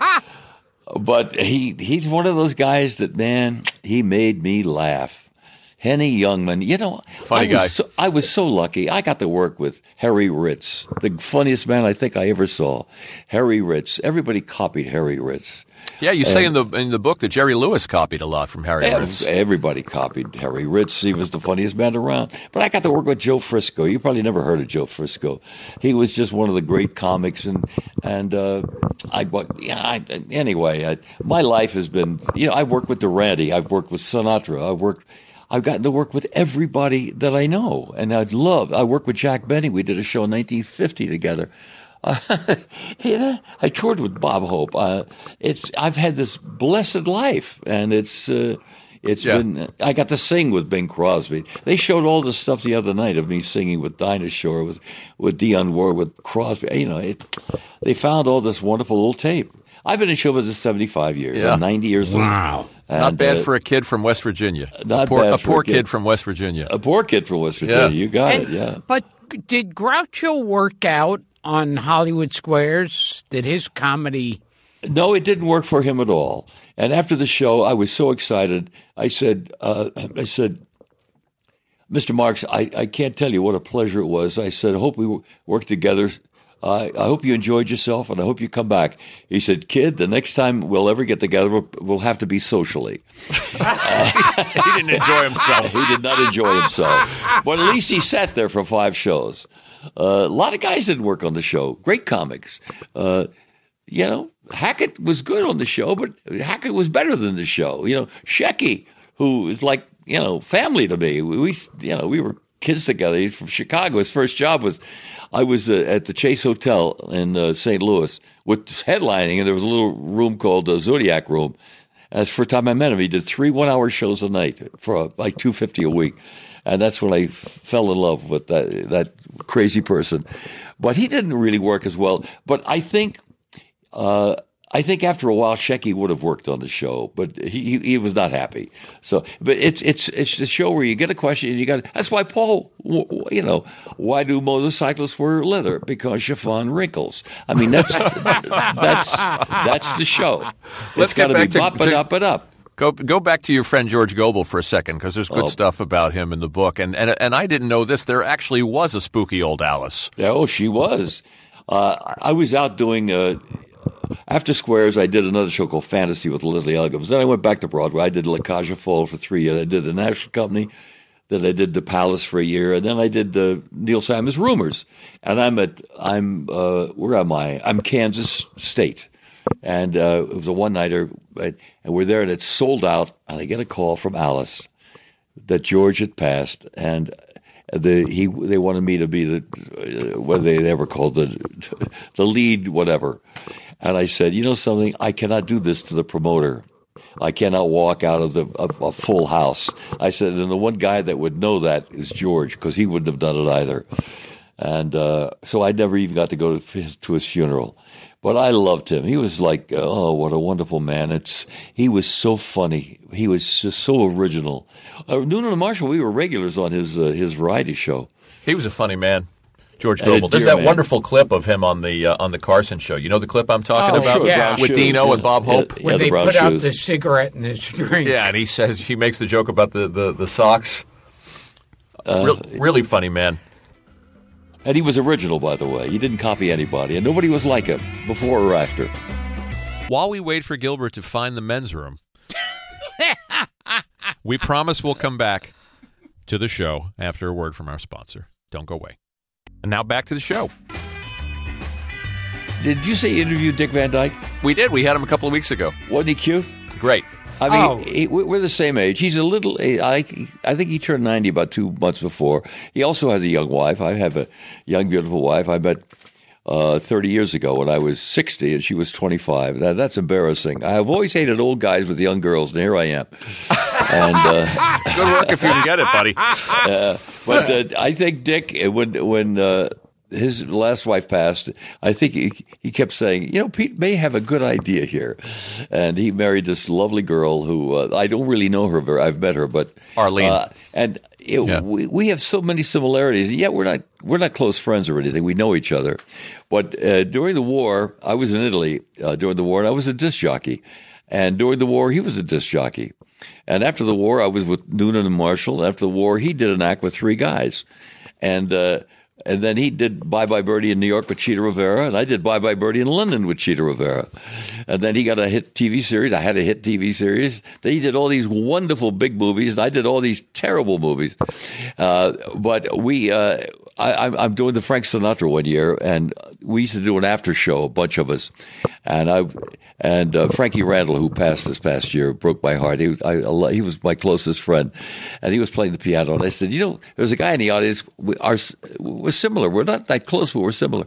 But he he's one of those guys that, man, he made me laugh. Henny Youngman, you know, Funny I was guy. So, I was so lucky. I got to work with Harry Ritz, the funniest man I think I ever saw. Harry Ritz. Everybody copied Harry Ritz. Yeah, you say in the in the book that Jerry Lewis copied a lot from Harry Ritz. Everybody copied Harry Ritz. He was the funniest man around. But I got to work with Joe Frisco. You probably never heard of Joe Frisco. He was just one of the great comics, and and uh, I yeah. I, anyway, I, my life has been you know I worked with Durante. I've worked with Sinatra. I've worked. I've gotten to work with everybody that I know, and I'd love. I worked with Jack Benny. We did a show in 1950 together. Uh, <laughs> you know, I toured with Bob Hope. Uh, it's I've had this blessed life, and it's uh, it's Yeah. been. I got to sing with Bing Crosby. They showed all the stuff the other night of me singing with Dinah Shore, with with Dionne Ward, with Crosby. You know, it, they found all this wonderful little tape. I've been in show business 75 years. Yeah. I'm 90 years Wow. old. Not And, bad uh, for a kid from West Virginia. not a poor, bad a poor a kid. kid from West Virginia. a poor kid from West Virginia. Yeah. You got And- it. Yeah. But did Groucho work out on Hollywood Squares? Did his comedy? No, it didn't work for him at all. And after the show, I was so excited. I said, uh, I said, Mr. Marx, I, I can't tell you what a pleasure it was. I said, I hope we work together. I I hope you enjoyed yourself, and I hope you come back. He said, "Kid, the next time we'll ever get together, we'll, we'll have to be socially." <laughs> he didn't enjoy himself. he did not enjoy himself, but at least he sat there for five shows. Uh, a lot of guys didn't work on the show. Great comics. Uh, you know, Hackett was good on the show, but Hackett was better than the show. You know, Shecky, who is like you know family to me. We, we you know we were kids together. He's from Chicago. His first job was I was uh, at the Chase Hotel in uh, St. Louis with headlining, and there was a little room called the Zodiac Room. As for time I met him, he did three one-hour shows a night for uh, like two fifty a week, and that's when I f- fell in love with that that crazy person. But he didn't really work as well. But I think. I think after a while, Shecky would have worked on the show, but he, he, he was not happy. So, but it's it's it's the show where you get a question and you got. That's why Paul, you know, why do motorcyclists wear leather? Because chiffon wrinkles. I mean, that's <laughs> that's that's the show. Let's it's got get to be back to- bop it up and up. Go go back to your friend George Gobel for a second because there's good Oh. stuff about him in the book, and and and I didn't know this. There actually was a spooky old Alice. Yeah, Oh, she was. Uh, I was out doing uh, after Squares. I did another show called Fantasy with Leslie Uggams. Then I went back to Broadway. I did La aux Folles for three years. I did the National Company. Then I did the Palace for a year, and then I did uh, Neil Simon's Rumors. And I'm at I'm uh, where am I? I'm Kansas State, and uh, it was a one nighter, and we're there, and it's sold out. And I get a call from Alice that George had passed, and the he they wanted me to be the uh, what they ever called the the lead whatever, and I said, you know something, I cannot do this to the promoter. I cannot walk out of the of a full house. I said, and the one guy that would know that is George because he wouldn't have done it either. And uh, so I never even got to go to his, to his funeral. But I loved him. He was like, oh, what a wonderful man. It's he was so funny. He was just so original. Uh, Noonan and Marshall, we were regulars on his uh, his variety show. He was a funny man. George And a There's that man. wonderful clip of him on the uh, on the Carson show. You know the clip I'm talking Oh, about sure, Yeah. with Dino and Bob Hope. Yeah, When the they brown put out the cigarette in his drink. Yeah, and he says he makes the joke about the the, the socks. Uh, Real, really funny man. And he was original, by the way. He didn't copy anybody, and nobody was like him before or after. While we wait for Gilbert to find the men's room, <laughs> we promise we'll come back to the show after a word from our sponsor. Don't go away. And now back to the show. Did you say you interviewed Dick Van Dyke? We did. We had him a couple of weeks ago. Wasn't he cute? Great. I mean, Oh. he, we- we're the same age. He's a little. Eh, I I think he turned ninety about two months before. He also has a young wife. I have a young, beautiful wife. I met uh, thirty years ago when I was sixty, and she was twenty-five. That, that's embarrassing. I have always hated old guys with young girls, and here I am. and uh, <laughs> Good work if you can get it, buddy. <laughs> but uh, I think Dick, uh, when when uh, his last wife passed, I think he, he kept saying, you know, Pete may have a good idea here, and he married this lovely girl who uh, I don't really know her very. I've met her, but Arlene. uh, and it, Yeah. we we have so many similarities. Yet we're not we're not close friends or anything. We know each other, but uh, during the war, I was in Italy uh, during the war, and I was a disc jockey, and during the war, he was a disc jockey. And after the war, I was with Noonan and Marshall. After the war, he did an act with three guys, and uh, and then he did Bye Bye Birdie in New York with Chita Rivera, and I did Bye Bye Birdie in London with Chita Rivera. And then he got a hit TV series. I had a hit TV series. Then he did all these wonderful big movies, and I did all these terrible movies. Uh, but we, uh, I, I'm- I'm doing the Frank Sinatra one year, and we used to do an after show, a bunch of us, and I. And uh, Frankie Randall, who passed this past year, broke my heart. He, I, he was my closest friend, and he was playing the piano. And I said, "You know, there's a guy in the audience. We're similar. We're not that close, but we're similar."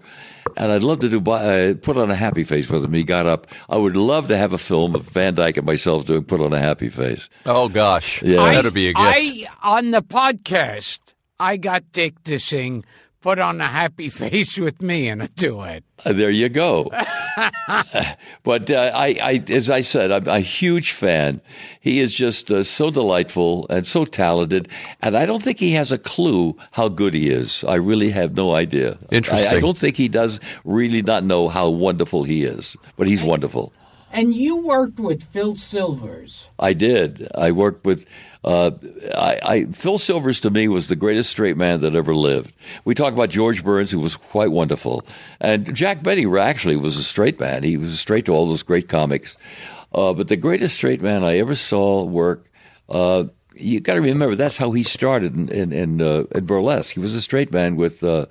And I'd love to do uh, put on a happy face with him. He got up. I would love to have a film of Van Dyke and myself doing put on a happy face. Oh gosh, Yeah. I- that'd be a gift. I on the podcast, I got Dick to sing "Put on a Happy <laughs> Face" with me in a duet. Uh, There you go. <laughs> <laughs> but uh, I, I, as I said, I'm a huge fan. He is just uh, so delightful and so talented, and I don't think he has a clue how good he is. I really have no idea. I, I don't think he does really not know how wonderful he is, but he's wonderful. And you worked with Phil Silvers. I did. I worked with. Uh, I, I, Phil Silvers to me was the greatest straight man that ever lived. We talk about George Burns, who was quite wonderful, and Jack Benny actually was a straight man. He was straight to all those great comics. Uh, but the greatest straight man I ever saw work. Uh, you got to remember that's how he started in in, in, uh, in, burlesque. He was a straight man with uh,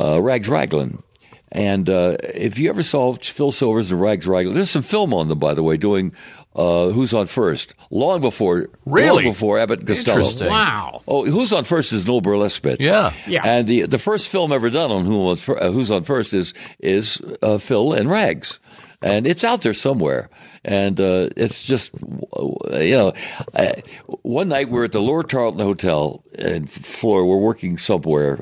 uh, Rags Raglan. And uh, if you ever saw Phil Silvers and Rags Raglan, there's some film on them, by the way, doing uh, Who's on First, long before really long before Abbott and Costello. Wow. Oh, Who's on First is an old burlesque bit. Yeah, yeah. And the the first film ever done on Who on, uh, Who's on First is is uh, Phil and Rags, and it's out there somewhere. And uh, it's just, you know, uh, one night we are at the Lord Tarleton Hotel in Florida. We're working somewhere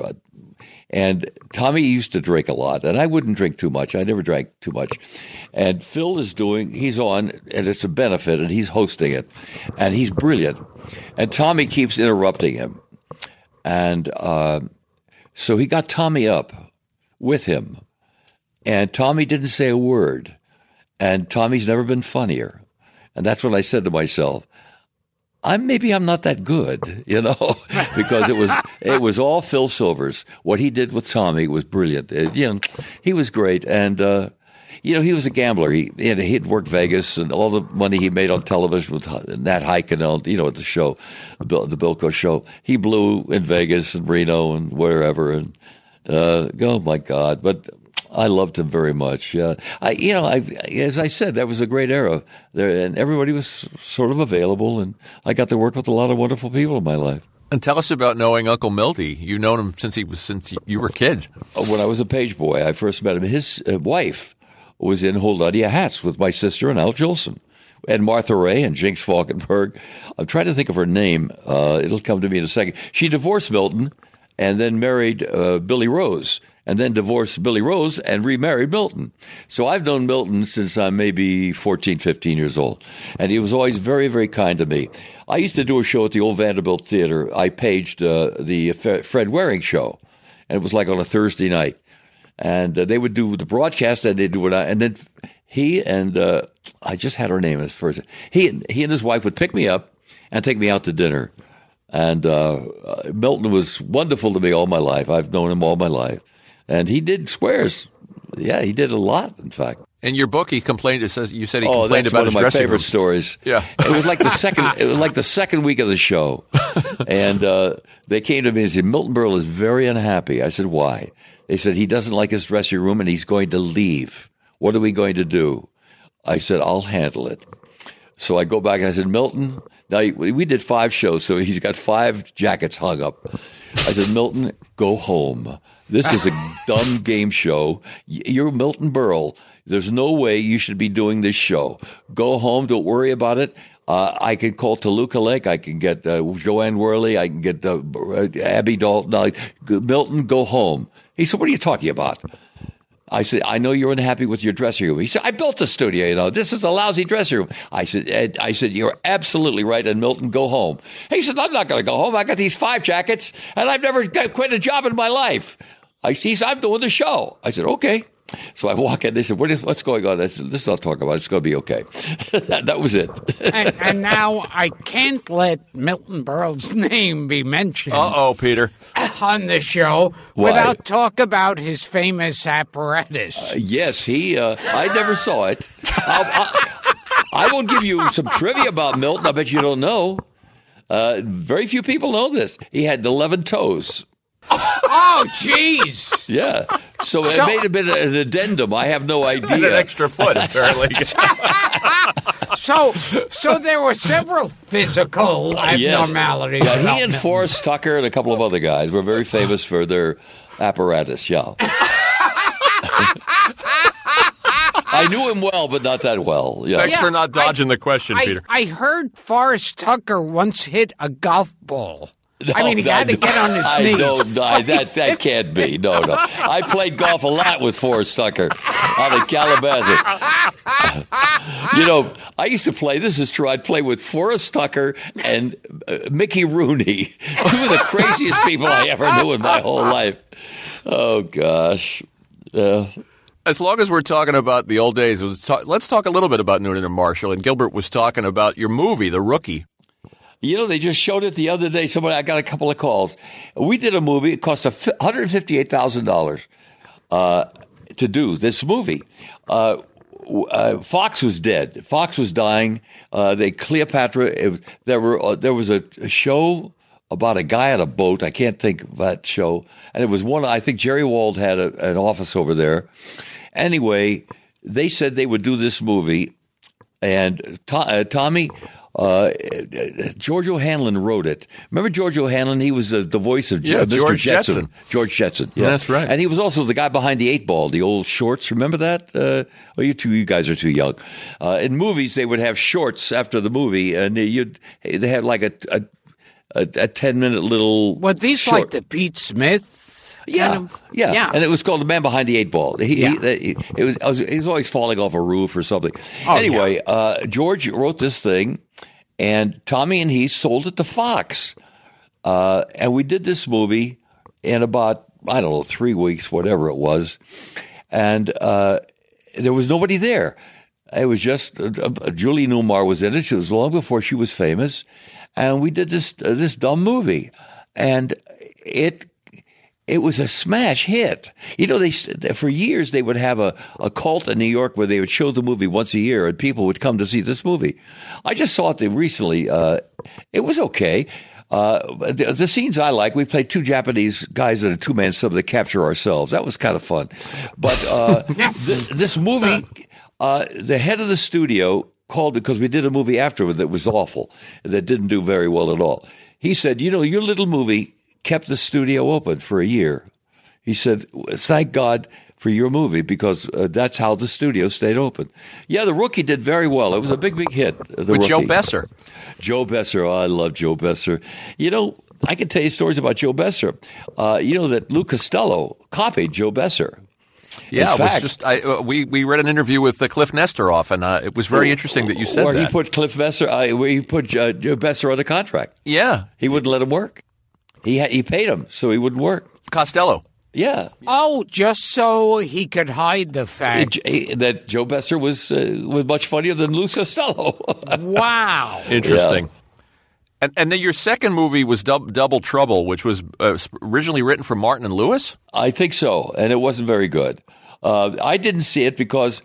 and Tommy used to drink a lot, and I wouldn't drink too much. I never drank too much. And Phil is doing, he's on, and it's a benefit, and he's hosting it. And he's brilliant. And Tommy keeps interrupting him. And uh, so he got Tommy up with him. And Tommy didn't say a word. And Tommy's never been funnier. And that's what I said to myself. I'm maybe I'm not that good, you know, <laughs> because it was it was all Phil Silvers. What he did with Tommy was brilliant. It, you know, he was great, and uh, you know he was a gambler. He he'd work Vegas, and all the money he made on television with Nat Hiken, you know, at the show, the Bilko show. He blew in Vegas and Reno and wherever, and uh, oh my God! But I loved him very much. Uh, I, you know, I, as I said, that was a great era there, and everybody was sort of available, and I got to work with a lot of wonderful people in my life. And tell us about knowing Uncle Miltie. You've known him since he was since you were a kid. Uh, when I was a page boy, I first met him. His uh, wife was in Hold On to Your Hats with my sister and Al Jolson. And Martha Raye and Jinx Falkenburg. I'm trying to think of her name. Uh, it'll come to me in a second. She divorced Milton and then married uh, Billy Rose and then divorced Billy Rose and remarried Milton. So I've known Milton since I'm maybe 14, 15 years old. And he was always very, very kind to me. I used to do a show at the old Vanderbilt Theater. I paged uh, the Fred Waring show, and it was like on a Thursday night. And uh, they would do the broadcast, and they'd do it. And then he and uh, I just had her name as first. He, he and his wife would pick me up and take me out to dinner. And uh, Milton was wonderful to me all my life. I've known him all my life and he did squares. Yeah, he did a lot. In fact, in your book, he complained. It says you said he oh, complained that's about one his of my favorite room. stories. Yeah, <laughs> it was like the second. It was like the second week of the show, <laughs> and uh, they came to me and said Milton Berle is very unhappy. I said why? They said he doesn't like his dressing room and he's going to leave. What are we going to do? I said I'll handle it. So I go back and I said Milton. Now we did five shows, so he's got five jackets hung up. I said Milton, go home. This is a dumb game show. You're Milton Berle. There's no way you should be doing this show. Go home. Don't worry about it. Uh, I can call Toluca Lake. I can get uh, JoAnne Worley. I can get uh, Abby Dalton. Uh, Milton, go home. He said, What are you talking about? I said, I know you're unhappy with your dressing room. He said, I built a studio, you know. This is a lousy dressing room. I said, I said, you're absolutely right. And Milton, go home. He said, I'm not going to go home. I got these five jackets and I've never quit a job in my life. I, he said, I'm doing the show. I said, okay. So I walk in. They said, what is, "What's going on?" I said, "Let's not talk about it. It's going to be okay." <laughs> that, that, was it. and, <laughs> and, now I can't let Milton Berle's name be mentioned. Uh oh, Peter, on the show Why? without talk about his famous apparatus. Uh, yes, he. Uh, I never saw it. I'll, I, I will give you some trivia about Milton. I bet you don't know. Uh, very few people know this. He had eleven toes. Oh, jeez. Yeah. So, So- it made a bit of an addendum. I have no <laughs> idea. an idea. extra foot apparently. <laughs> So, so there were several physical Yes. abnormalities. Yeah, he and Forrest Tucker and a couple of other guys were very famous for their apparatus. Yeah. I knew him well, but not that well. Yeah. Thanks Yeah, for not dodging I- the question, I, Peter. I heard Forrest Tucker once hit a golf ball. I mean, he No, had to I- get on his I knees. don't. I, <laughs> that that can't be. No, no. I played golf a lot with Forrest Tucker out of Calabasas. you know, I used to play. This is true. I'd play with Forrest Tucker and uh, Mickey Rooney, two of the craziest people I ever knew in my whole life. Oh gosh. Uh, as long as we're talking about the old days, talk, let's talk a little bit about Noonan and Marshall. And Gilbert was talking about your movie, The Rookie. You know, they just showed it the other day. Somebody, I got a couple of calls. We did a movie. It cost one hundred fifty-eight thousand dollars uh, to do this movie. Uh, uh, Fox was dead. Fox was dying. Uh, they Cleopatra. It, there were uh, there was a, a, show about a guy on a boat. I can't think of that show. And it was one. I think Jerry Wald had a, an office over there. Anyway, they said they would do this movie, and to, uh, Tommy uh, George O'Hanlon wrote it. Remember George O'Hanlon? He was uh, the voice of yeah, Mr. George Jetson. Jetson. George Jetson. Yeah. that's right. And he was also the guy behind the eight ball, the old shorts. Remember that? Uh, oh, you two, you guys are too young. Uh, in movies, they would have shorts after the movie, and they, they had like a, a, a, a ten minute little. What these short. like the Pete Smith? Yeah, kind of, yeah, yeah, and it was called the man behind the eight ball. He, Yeah. he, he- it was, I was, he was always falling off a roof or something. Oh, anyway, uh, George wrote this thing, and Tommy and he sold it to Fox, uh, and we did this movie in about I don't know three weeks, whatever it was, and uh, there was nobody there. It was just uh, uh, Julie Newmar was in it. She was long before she was famous, and we did this uh, this dumb movie, and it it was a smash hit. You know, they for years they would have a, a cult in New York where they would show the movie once a year, and people would come to see this movie. I just saw it recently. Uh, it was okay. Uh, the, the scenes I like, we played two Japanese guys in a two man sub that capture ourselves. That was kind of fun. But uh, <laughs> th- this movie, uh, the head of the studio called because we did a movie afterward that was awful, that didn't do very well at all. He said, You know, your little movie kept the studio open for a year. He said, Thank God for your movie because uh, that's how the studio stayed open. Yeah, The Rookie did very well. It was a big, big hit. The With Joe Rookie. Besser. Joe Besser. Oh, I love Joe Besser. You know, I can tell you stories about Joe Besser. Uh, you know that Lou Costello copied Joe Besser. Yeah, In it was fact- just I, uh, we we read an interview with uh, Kliph Nesteroff, and uh, it was very interesting that you said where that. he put Cliff Besser, uh, he put uh, Joe Besser under contract. yeah, He wouldn't let him work. He ha- he paid him, so he wouldn't work. Costello. Yeah, Oh, just so he could hide the fact. He- that Joe Besser was uh, was much funnier than Lou Costello. <laughs> wow. Interesting. And and then your second movie was Dub- Double Trouble, which was uh, originally written for Martin and Lewis. I think so, and it wasn't very good. Uh, I didn't see it because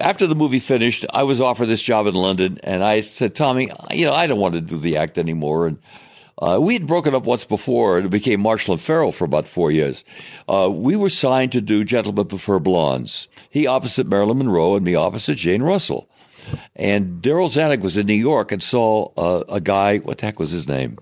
after the movie finished, I was offered this job in London, and I said, Tommy, you know, I don't want to do the act anymore. And uh, we had broken up once before, and became Marshall and Farrell for about four years. Uh, we were signed to do Gentlemen Prefer Blondes. He opposite Marilyn Monroe, and me opposite Jane Russell. And Darryl Zanuck was in New York and saw uh, a guy. What the heck was his name?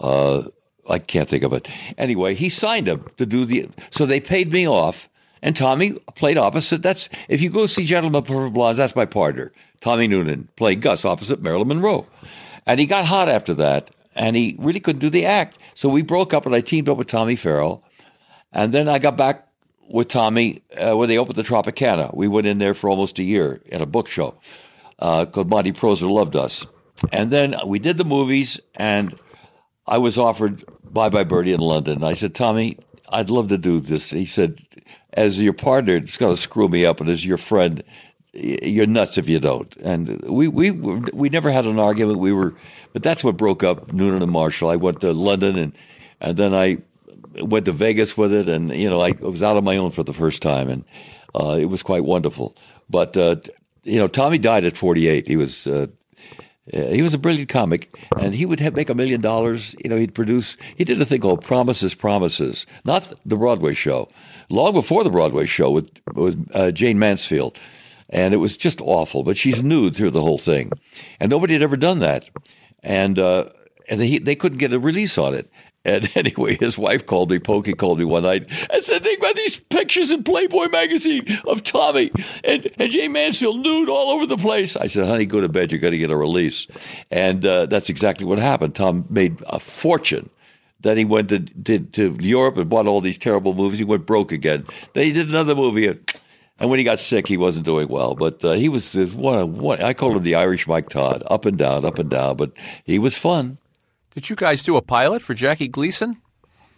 Uh, I can't think of it. Anyway, he signed him to do the. So they paid me off, and Tommy played opposite. That's if you go see Gentlemen Prefer Blondes, that's my partner, Tommy Noonan, played Gus opposite Marilyn Monroe, and he got hot after that, and he really couldn't do the act. So we broke up, and I teamed up with Tommy Farrell, and then I got back with Tommy uh, when they opened the Tropicana. We went in there for almost a year at a book show because Monte Proser loved us. And then we did the movies, and I was offered Bye Bye Birdie in London. And I said, Tommy, I'd love to do this. He said, as your partner, it's going to screw me up, and as your friend, you're nuts if you don't. And we we we never had an argument. We were, but that's what broke up Noonan and Marshall. I went to London, and and then I went to Vegas with it, and you know I was out on my own for the first time, and uh, it was quite wonderful. But uh, you know, Tommy died at 48. He was. Uh, he was a brilliant comic, and he would have, make a million dollars. You know, he'd produce. He did a thing called Promises, Promises, not the Broadway show, long before the Broadway show with with uh, Jayne Mansfield, and it was just awful. But she's nude through the whole thing, and nobody had ever done that, and uh, and they they couldn't get a release on it. And <laughs> anyway, his wife called me, Pokey called me one night and said, They got these pictures in Playboy magazine of Tommy and, and Jay Mansfield nude all over the place. I said, Honey, go to bed. You're going to get a release. And uh, that's exactly what happened. Tom made a fortune. Then he went to, did, to Europe and bought all these terrible movies. He went broke again. Then he did another movie. And when he got sick, he wasn't doing well. But uh, he was uh, one, one. I called him the Irish Mike Todd, up and down, up and down. But he was fun. Did you guys do a pilot for Jackie Gleason?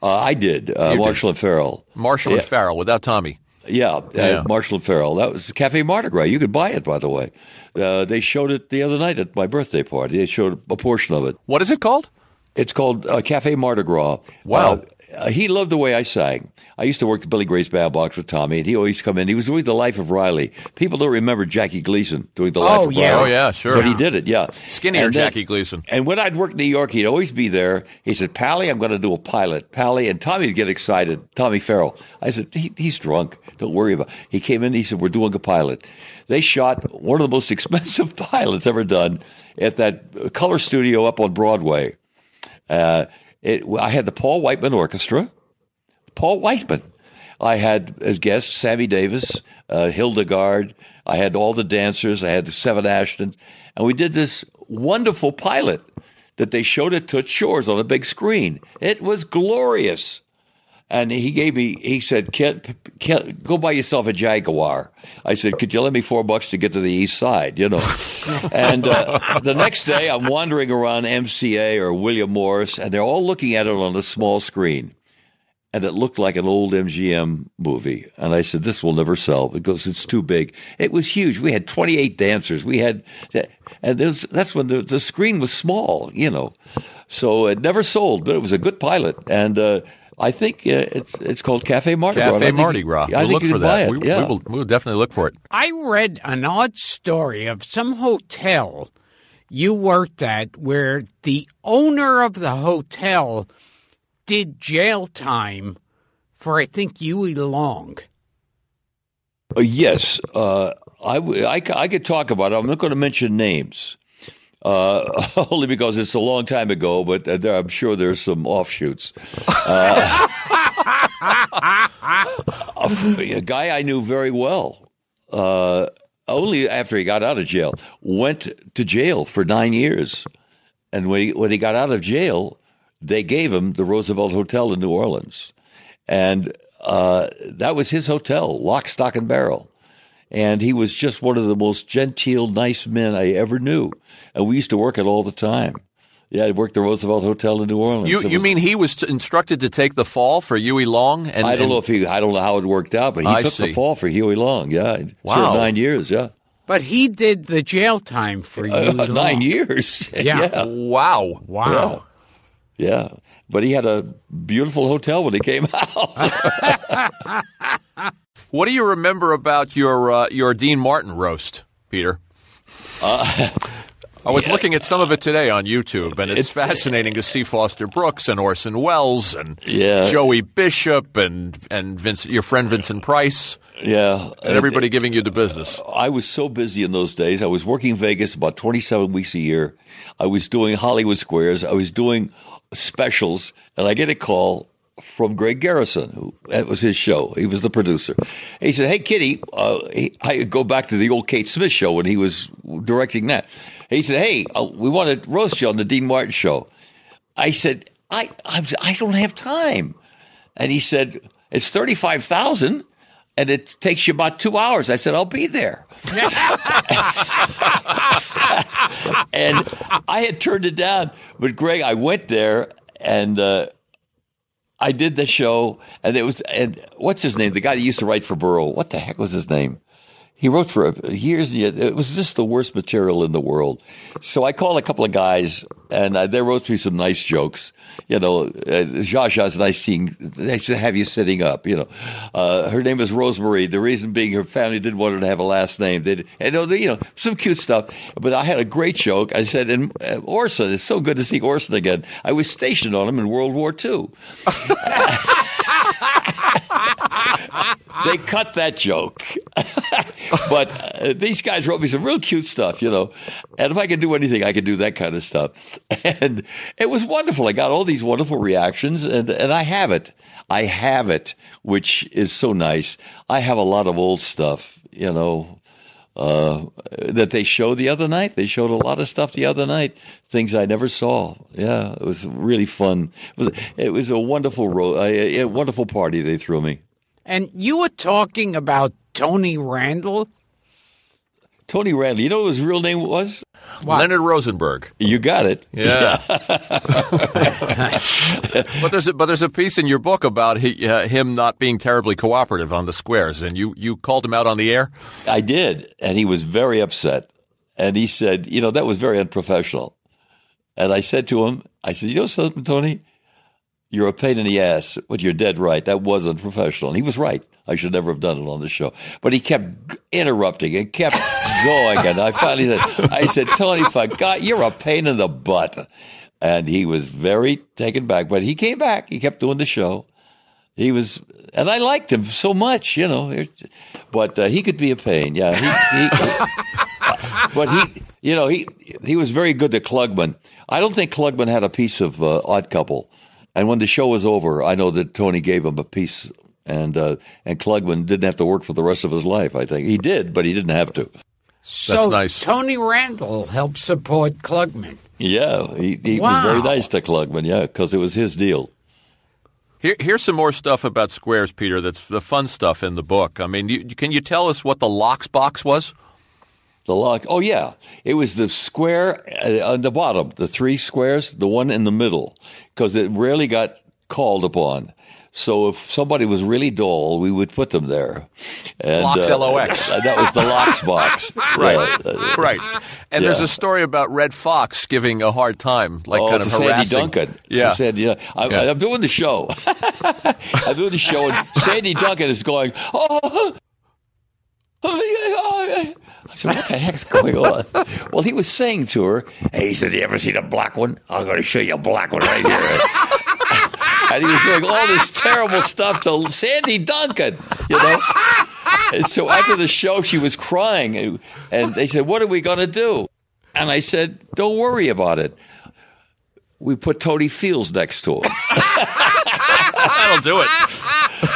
Uh, I did. Uh, You did. Marshall and Farrell. Marshall Yeah. and Farrell without Tommy. Yeah, uh, Yeah. Marshall and Farrell. That was Cafe Mardi Gras. You could buy it, by the way. Uh, they showed it the other night at my birthday party. They showed a portion of it. What is it called? It's called uh, Cafe Mardi Gras. Wow. Uh, he loved the way I sang. I used to work the Billy Gray's Bandbox with Tommy, and he always come in. He was doing The Life of Riley. People don't remember Jackie Gleason doing The Life Oh, of yeah. Riley. Oh, yeah, sure. But he did it, yeah. Skinnier then- Jackie Gleason. And when I'd work in New York, he'd always be there. He said, Pally, I'm going to do a pilot. Pally, and Tommy would get excited. Tommy Farrell. I said, he, he's drunk. Don't worry about it. He came in, he said, we're doing a pilot. They shot one of the most <laughs> expensive pilots ever done at that color studio up on Broadway. Uh, it, I had the Paul Whiteman Orchestra. Paul Whiteman. I had as guests Sammy Davis, uh, Hildegarde. I had all the dancers. I had the Seven Ashtons, and we did this wonderful pilot that they showed at Toots Shor's on a big screen. It was glorious. And he gave me, he said, "Kid, kid, go buy yourself a Jaguar. I said, could you lend me four bucks to get to the east side, you know? <laughs> and uh, the next day, I'm wandering around MCA or William Morris, and they're all looking at it on a small screen. And it looked like an old MGM movie. And I said, this will never sell because it's too big. It was huge. We had 28 dancers. We had, and was, that's when the, the screen was small, you know. So it never sold, but it was a good pilot. And, uh, I think uh, it's it's called Cafe Mardi Gras. I Cafe think Mardi Gras. I we'll think look you for that. it. We, yeah. we will we will definitely look for it. I read an odd story of some hotel you worked at where the owner of the hotel did jail time for, I think, Huey Long. Uh, yes, uh, I, w- I, c- I could talk about it. I'm not going to mention names, uh, <laughs> only because it's a long time ago. But uh, I'm sure there's some offshoots. Uh, <laughs> a guy I knew very well, uh, only after he got out of jail, went to jail for nine years, and when he, when he got out of jail, they gave him the Roosevelt Hotel in New Orleans, and uh, that was his hotel, lock, stock, and barrel. And he was just one of the most genteel, nice men I ever knew. And we used to work it all the time. Yeah, I worked the Roosevelt Hotel in New Orleans. You you was- mean he was t- instructed to take the fall for Huey Long? And I don't and- know if he, I don't know how it worked out, but he I took see. the fall for Huey Long. Yeah, Wow. nine years. Yeah, But he did the jail time for Huey Uh, Long. nine years. <laughs> Yeah. yeah, Wow. Wow. yeah. But he had a beautiful hotel when he came <laughs> out. <laughs> What do you remember about your uh, your Dean Martin roast, Peter? Uh, <laughs> I was looking at some of it today on YouTube, and it's, fascinating to see Foster Brooks and Orson Welles and Yeah. Joey Bishop and and Vincent, your friend Vincent Price, yeah, and everybody giving you the business. I was so busy in those days. I was working in Vegas about 27 weeks a year. I was doing Hollywood Squares. I was doing specials, and I get a call from Greg Garrison, who that was his show. He was the producer. He said, "Hey, Kitty," uh, he, I go back to the old Kate Smith show when he was directing that. He said, "Hey, uh, we want to roast you on the Dean Martin show." I said, "I I'm, I don't have time," and he said, "It's thirty five thousand, and it takes you about two hours." I said, "I'll be there." <laughs> <laughs> and I had turned it down. But Greg, I went there and uh, I did the show, and it was and what's his name? The guy that used to write for Burrow. What the heck was his name? He wrote for years and years. It was just the worst material in the world. So I called a couple of guys, and uh, they wrote me some nice jokes. You know, uh, Zsa Zsa's nice seeing. They should have you sitting up. You know, uh, her name is Rosemary. The reason being, her family didn't want her to have a last name. They, and you know, some cute stuff. But I had a great joke. I said, "And uh, Orson, it's so good to see Orson again. I was stationed on him in World War II." <laughs> they cut that joke. <laughs> <laughs> but uh, these guys wrote me some real cute stuff, you know. And if I could do anything, I could do that kind of stuff. <laughs> And it was wonderful. I got all these wonderful reactions, and, and I have it. I have it, which is so nice. I have a lot of old stuff, you know. Uh, that they showed the other night. They showed a lot of stuff the other night, things I never saw. Yeah, it was really fun. It was it was a wonderful ro- a, a wonderful party they threw me. And you were talking about Tony Randall. Tony Randall. You know what his real name was? What? Leonard Rosenberg. You got it. Yeah. <laughs> <laughs> but there's a, but there's a piece in your book about he, uh, him not being terribly cooperative on the squares, and you you called him out on the air. I did, and he was very upset. And he said, "You know, that was very unprofessional." And I said to him, "I said, you know something, Tony." You're a pain in the ass, but you're dead right. That was unprofessional. And he was right. I should never have done it on the show. But he kept interrupting and kept going. And I finally said, I said, Tony, for God, you're a pain in the butt. And he was very taken back. But he came back. He kept doing the show. He was, and I liked him so much, you know. But uh, he could be a pain. Yeah. He, he, <laughs> but he, you know, he he was very good to Klugman. I don't think Klugman had a piece of uh, Odd Couple. And when the show was over, I know that Tony gave him a piece, and uh, and Klugman didn't have to work for the rest of his life. I think he did, but he didn't have to. So nice. Tony Randall helped support Klugman. Yeah, he, he Wow. was very nice to Klugman. Yeah, because it was his deal. Here, here's some more stuff about squares, Peter. That's the fun stuff in the book. I mean, you, can you tell us what the lox box was? The lock. Oh yeah, it was the square uh, on the bottom, the three squares, the one in the middle, because it rarely got called upon. So if somebody was really dull, we would put them there. And, Locks, LOX. uh, <laughs> that was the lox box. <laughs> Right. Uh, right. And there's a story about Redd Foxx giving a hard time, like oh, kind of Sandy harassing. Duncan. Yeah. She said, yeah, I, Yeah. I'm doing the show. <laughs> I'm doing the show, and Sandy Duncan is going, oh, I said, what the heck's going on? Well, he was saying to her, hey, he said, you ever seen a black one? I'm going to show you a black one right here. <laughs> and he was doing all this terrible stuff to Sandy Duncan, you know? And so after the show, she was crying, and- they said, what are we going to do? And I said, don't worry about it. We put Totie Fields next to him. <laughs> That'll do it.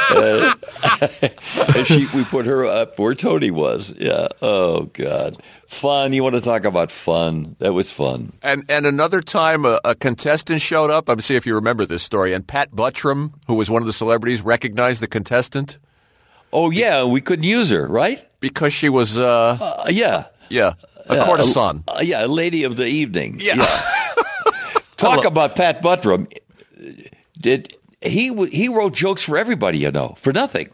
<laughs> and she, we put her up where Totie was. Yeah. Oh God, fun. You want to talk about fun? That was fun. And and another time, a, a contestant showed up. I'm see if you remember this story. And Pat Buttram, who was one of the celebrities, recognized the contestant Oh yeah, we couldn't use her, right? because she was, uh, Uh, yeah. yeah, a Yeah, courtesan. Uh, yeah, a lady of the evening. Yeah. <laughs> Talk about Pat Buttram. Did he? He wrote jokes for everybody, you know, for nothing.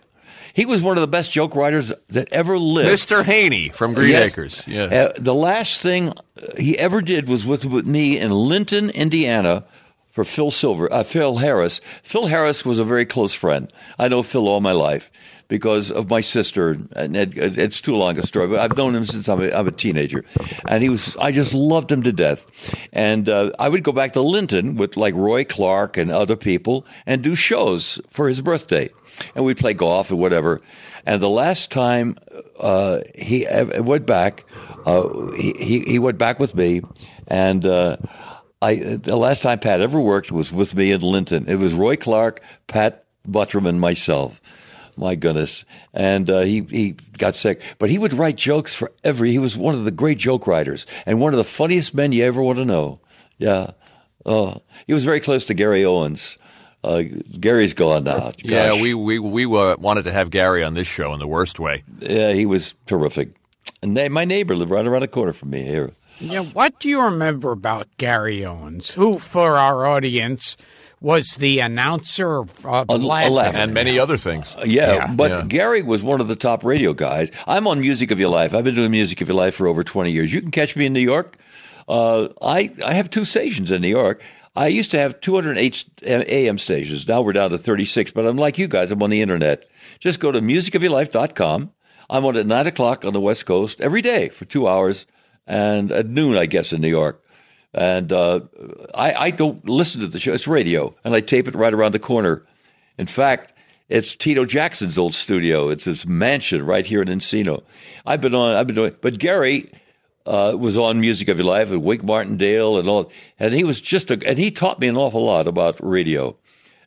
He was one of the best joke writers that ever lived. Mr. Haney from Green Yes. Acres. Yeah. Uh, the last thing he ever did was with, with me in Linton, Indiana, for Phil Silver, uh, Phil Harris. Phil Harris was a very close friend. I know Phil all my life because of my sister, and it, it's too long a story. But I've known him since I'm a, I'm a teenager, and he was. I just loved him to death. And uh, I would go back to Linton with like Roy Clark and other people and do shows for his birthday, and we'd play golf and whatever. And the last time uh, he went back, uh, he, he went back with me, and. Uh, I, the last time Pat ever worked was with me in Linton. It was Roy Clark, Pat Buttram, and myself. My goodness. And uh, he, he got sick. But he would write jokes for every, he was one of the great joke writers and one of the funniest men you ever want to know. Yeah. Oh, he was very close to Gary Owens. Uh, Gary's gone now. <laughs> Yeah, we we we uh, wanted to have Gary on this show in the worst way. Yeah, he was terrific. And they, my neighbor lived right around the corner from me here. Yeah, what do you remember about Gary Owens, who, for our audience, was the announcer of uh, A- Laugh-In? Laugh-In. And many other things. Yeah, Yeah. but Yeah. Gary was one of the top radio guys. I'm on Music of Your Life. I've been doing Music of Your Life for over 20 years. You can catch me in New York. Uh, I I have two stations in New York. I used to have 208 AM stations. Now we're down to 36. But I'm like you guys. I'm on the internet. Just go to musicofyourlife.com. I'm on at nine o'clock on the West Coast every day for two hours, and at noon, I guess, in New York. And uh, I, I don't listen to the show. It's radio, and I tape it right around the corner. In fact, it's Tito Jackson's old studio. It's his mansion right here in Encino. I've been on. I've been doing. But Gary uh, was on Music of Your Life and Wink Martindale and all, and he was just a. And he taught me an awful lot about radio.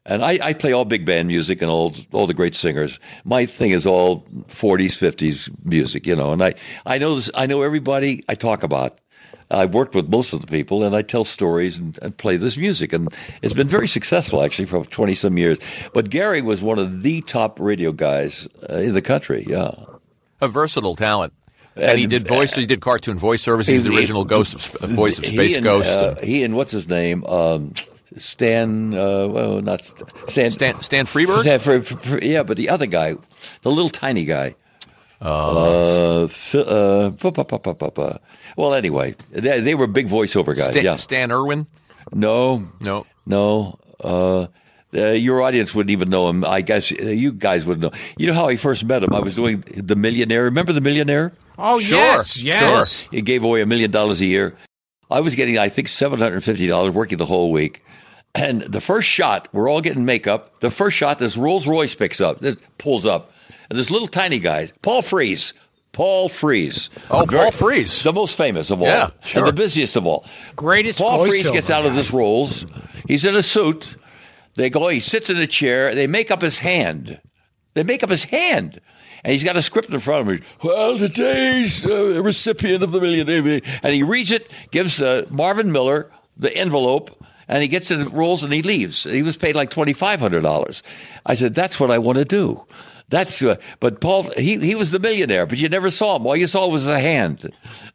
And I, I play all big band music and all all the great singers. My thing is all 40s, 50s music, you know. And I I know this, I know everybody I talk about. I've worked with most of the people, and I tell stories and, and play this music, and it's been very successful actually for twenty some years. But Gary was one of the top radio guys uh, in the country. Yeah, A versatile talent. And, he did voice. he did cartoon voice service. He's the he- original ghost of voice of he Space and, Ghost. uh, he and what's his name? Um, Stan. Uh, well, not Stan. Stan, Stan Freberg. Stan Fre- Fre- yeah, but the other guy, the little tiny guy. Uh, Phil- uh, pa- pa- pa- pa- pa- pa. well, anyway, they, they were big voiceover guys. Stan, yeah. Stan Irwin. No, No. no. Uh, uh, your audience wouldn't even know him. I guess uh, you guys would know. You know how I first met him? I was doing The Millionaire. Remember The Millionaire? Oh, Sure, yes, yes. sure. He gave away a million dollars a year. I was getting, I think, seven hundred and fifty dollars working the whole week. And the first shot, we're all getting makeup. The first shot, this Rolls Royce picks up, it pulls up, and this little tiny guy, Paul Frees, Paul Frees. Oh, Paul Frees. the most famous of all, Yeah, sure. and the busiest of all. Greatest Paul Frees gets out of guy. this Rolls. He's in a suit. They go. He sits in a chair. They make up his hand. They make up his hand. And he's got a script in front of him. Well, today's uh, recipient of the million, and he reads it, gives uh, Marvin Miller the envelope, and he gets it, rolls, and he leaves. He was paid like twenty five hundred dollars. I said, "That's what I want to do." That's uh, but Paul he he was the millionaire, but you never saw him. All you saw was the hand,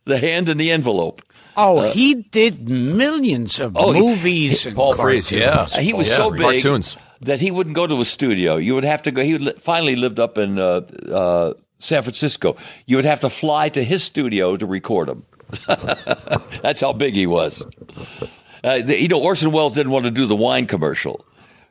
the hand and the envelope. Oh, he did millions of Oh, he- movies and Paul Frees, yeah. Uh, He was Yeah, so big cartoons. that he wouldn't go to a studio. You would have to go. He li- finally lived up in uh, uh, San Francisco. You would have to fly to his studio to record him. <laughs> That's how big he was. Uh, the, you know, Orson Welles didn't want to do the wine commercial,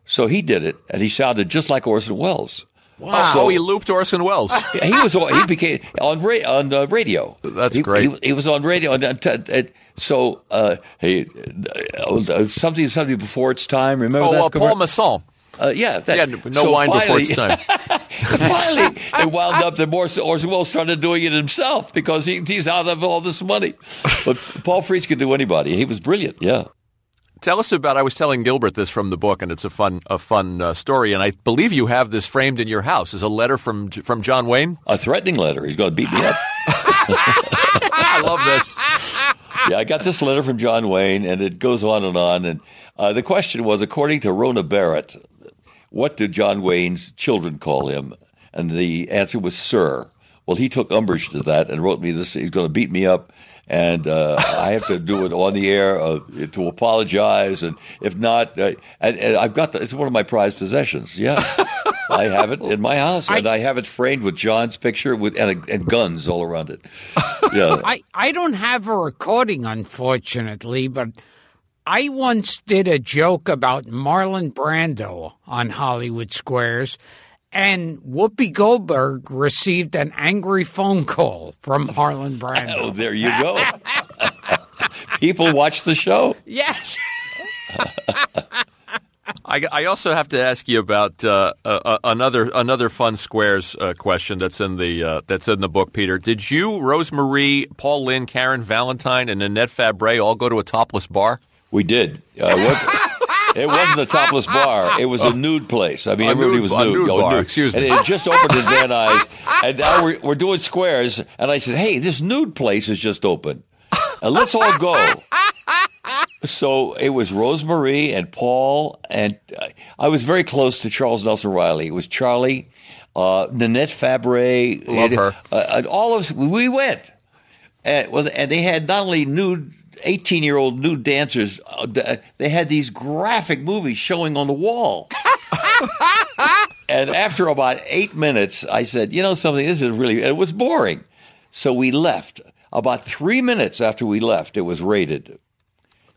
so he did it, and he sounded just like Orson Welles. Oh, so he looped Orson Welles. <laughs> He was he became on ra- on uh, radio. That's He- great. He, he was on radio, and, uh, t- uh, so uh, he uh, something something before its time. Remember oh, that? uh, Paul Masson. uh, yeah, that, Yeah, no so wine before its time. <laughs> finally, it wound up that Orson Orson Welles started doing it himself because he, he's out of all this money. But Paul Frees could do anybody. He was brilliant. Yeah. Tell us about. I was telling Gilbert this from the book, and it's a fun, a fun uh, story. And I believe you have this framed in your house. Is a letter from from John Wayne. A threatening letter. He's going to beat me up. <laughs> <laughs> I love this. yeah, I got this letter from John Wayne, and it goes on and on. And uh, the question was, according to Rona Barrett, what did John Wayne's children call him? And the answer was Sir. Well, he took umbrage to that and wrote me this. He's going to beat me up, and uh, I have to do it on the air uh, to apologize. And if not, uh, and, and I've got the, it's one of my prized possessions. Yeah, <laughs> I have it in my house, and I have it framed with John's picture with and, and guns all around it. <laughs> Yeah. I, I don't have a recording, unfortunately, but I once did a joke about Marlon Brando on Hollywood Squares, and Whoopi Goldberg received an angry phone call from Marlon Oh, there you go. <laughs> People watch the show. yes. I, I also have to ask you about uh, uh, another another fun squares uh, question that's in the uh, that's in the book, Peter. Did you, Rose Marie, Paul Lynde, Karen Valentine, and Nanette Fabray all go to a topless bar? We did. Uh, what, it wasn't a topless bar. It was a nude place. I mean, A everybody nude- was a nude. nude Oh, bar, excuse me. And it just opened in Van Nuys. <laughs> And now we're, we're doing squares. And I said, hey, this nude place is just open. And let's all go. So it was Rose Marie and Paul, and uh, I was very close to Charles Nelson Reilly. It was Charlie, uh, Nanette Fabray, Love and, her. uh, and all of us. We went, and, well, and they had not only nude. 18 year old nude dancers, uh, they had these graphic movies showing on the wall. and after about eight minutes, I said, you know something, this is really, it was boring. So we left. About three minutes after we left, it was rated.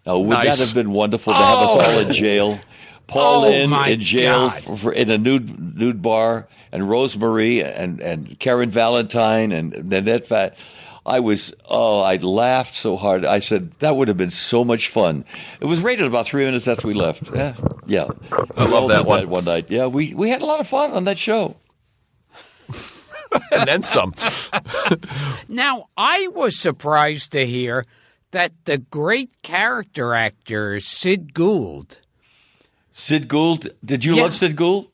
Now, would Nice. that have been wonderful to have us all in jail? Paul Oh, in in jail for, for, in a nude nude bar, and Rose Marie and and Karen Valentine and Nanette Fat. I was oh, I laughed so hard. I said that would have been so much fun. It was rated about three minutes after we left. <laughs> Yeah, yeah. I love that one. one night. Yeah, we we had a lot of fun on that show. <laughs> And then some. <laughs> Now, I was surprised to hear that the great character actor Sid Gould. Sid Gould. Did you Yeah. love Sid Gould?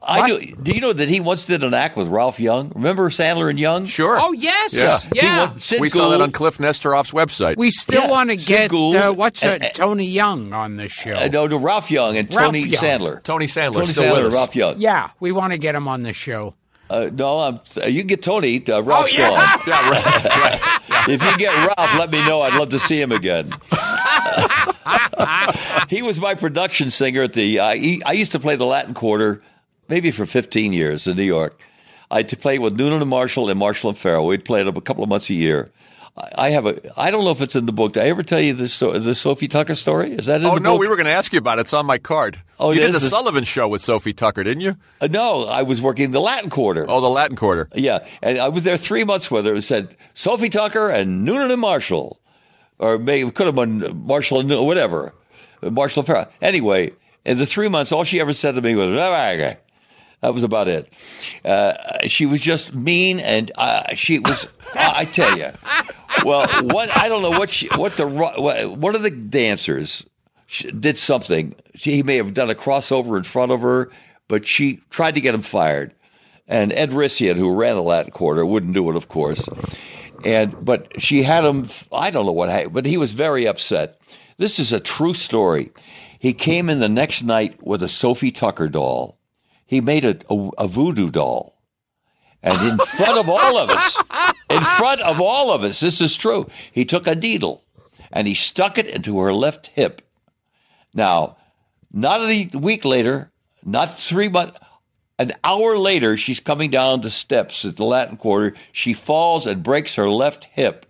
I do. Do you know that he once did an act with Ralph Young? Remember Sandler and Young? Sure. Oh, yes. Yeah. Yeah. He wa- Sid we Gould, saw that on Kliph Nesteroff's website. We still Yeah, want to get uh, what's and- uh, Tony Young on the show. Uh, no, no, Ralph Young and Ralph Tony Young. Sandler. Tony Sandler, Tony still Sandler, with us. Ralph Young. yeah, we want to get him on the show. Uh, no, I'm, you can get Tony. Uh, Ralph's Oh, yeah. gone. <laughs> Yeah, right. right. <laughs> If you get Ralph, let me know. I'd love to see him again. <laughs> he was my production singer at the. Uh, he, I used to play the Latin Quarter, maybe for 15 years in New York. I to play with Noonan and Marshall and Marshall and Farrell. We'd play it a couple of months a year. I have a. I don't know if it's in the book. Did I ever tell you the the Sophie Tucker story? Is that in Oh no, book? we were going to ask you about it. It's on my card. Oh, you did the This- Sullivan Show with Sophie Tucker, didn't you? Uh, no, I was working the Latin Quarter. Oh, the Latin Quarter. Yeah, and I was there three months with her. It said Sophie Tucker and Noonan and Marshall, or maybe it could have been Marshall and whatever, Marshall and Farrell. Anyway, in the three months, all she ever said to me was that was about it. Uh, she was just mean, and uh, she was. I I tell you, well, what I don't know what she, what the what, one of the dancers did something. She, he may have done a crossover in front of her, but she tried to get him fired. And Ed Rissian, who ran the Latin Quarter, wouldn't do it, of course. And but she had him. I don't know what happened, but he was very upset. This is a true story. He came in the next night with a Sophie Tucker doll. He made a, a, a voodoo doll. And in front of all of us, in front of all of us, this is true. He took a needle and he stuck it into her left hip. Now, not a week later, not three months, an hour later, she's coming down the steps at the Latin Quarter. She falls and breaks her left hip.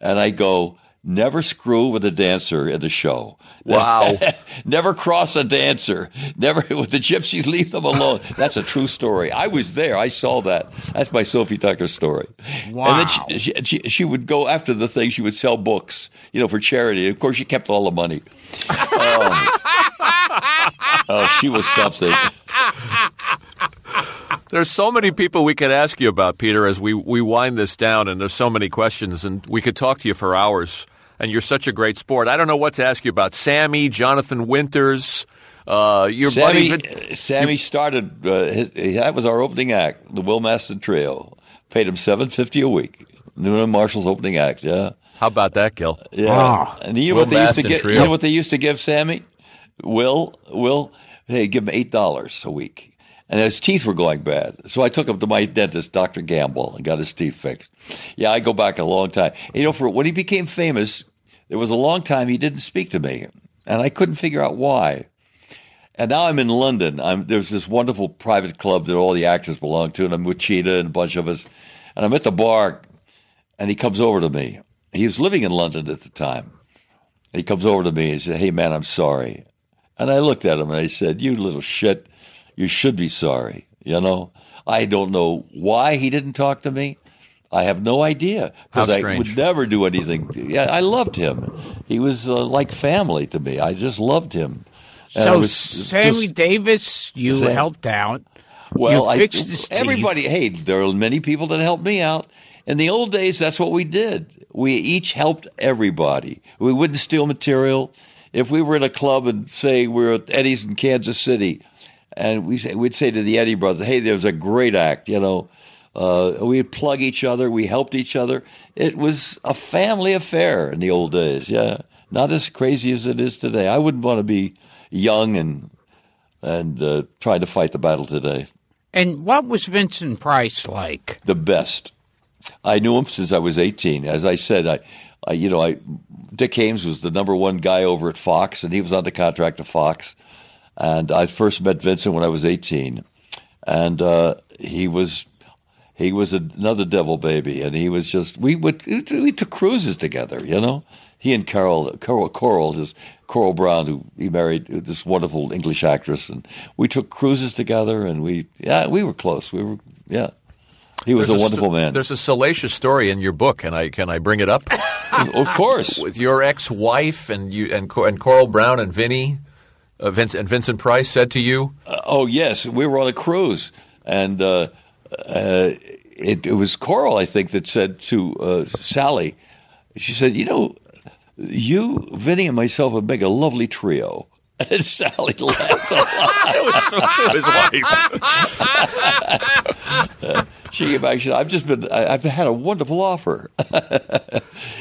And I go, never screw with a dancer in the show. <laughs> Wow. never cross a dancer. Never <laughs> with the gypsies, leave them alone. <laughs> That's a true story. I was there. I saw that. That's my Sophie Tucker story. Wow. And then she, she, she, she would go after the thing. She would sell books, you know, for charity. Of course, she kept all the money. Um, oh, she was something. There's so many people we could ask you about, Peter, as we, we wind this down, and there's so many questions, and we could talk to you for hours. And you're such a great sport. I don't know what to ask you about. Sammy, Jonathan Winters, uh, your Sammy, buddy. Vin- uh, Sammy started. Uh, his, that was our opening act, the Will Mastin Trio. Paid him seven fifty a week. Noonan Marshall's opening act. Yeah, How about that, Gil? yeah. Wow. And you know Will what they used to Mastin get? Trio. You know what they used to give Sammy? Will, Will, they give him eight dollars a week, and his teeth were going bad. So I took him to my dentist, Doctor Gamble, and got his teeth fixed. Yeah, I go back a long time. You know, for when he became famous, there was a long time he didn't speak to me, and I couldn't figure out why. And now I'm in London. I'm, there's this wonderful private club that all the actors belong to, and I'm with Chita and a bunch of us. And I'm at the bar, and he comes over to me. He was living in London at the time. He comes over to me and said, Hey, man, I'm sorry. And I looked at him and I said, You little shit, you should be sorry. You know, I don't know why he didn't talk to me. I have no idea because I would never do anything. Yeah, I loved him. He was uh, like family to me. I just loved him. And So, was Sammy just- Davis, you Sam- helped out. well, you I, fixed his teeth. everybody. Hey, there are many people that helped me out. In the old days, that's what we did. We each helped everybody. We wouldn't steal material. If we were in a club and say we were at Eddie's in Kansas City, and we say, we'd say to the Eddie brothers, "Hey, there's a great act," you know. Uh, we'd plug each other. We helped each other. It was a family affair in the old days. Yeah, not as crazy as it is today. I wouldn't want to be young and and uh, trying to fight the battle today. And what was Vincent Price like? the best. I knew him since I was 18. As I said, I, I you know, I Dick Haymes was the number one guy over at Fox, and he was under contract to Fox. And I first met Vincent when I was 18, and uh, he was he was another devil baby, and he was just we would we took cruises together, you know. He and Carol Coral, Coral his Coral Browne, who he married this wonderful English actress, and we took cruises together, and we yeah we were close. We were yeah. He was There's a wonderful sto- man. There's a salacious story in your book, and I can I bring it up <laughs> of course. with your ex-wife and you and and Coral Browne and Vinny, uh, Vince and Vincent Price said to you, Oh yes, we were on a cruise, and uh, uh, it, it was Coral, I think, that said to uh, Sally. She said, "You know, you, Vinny, and myself would make a lovely trio." <laughs> And Sally <laughs> laughed a lot. to his wife. <laughs> She came back. She said, "I've just been. I, I've had a wonderful offer."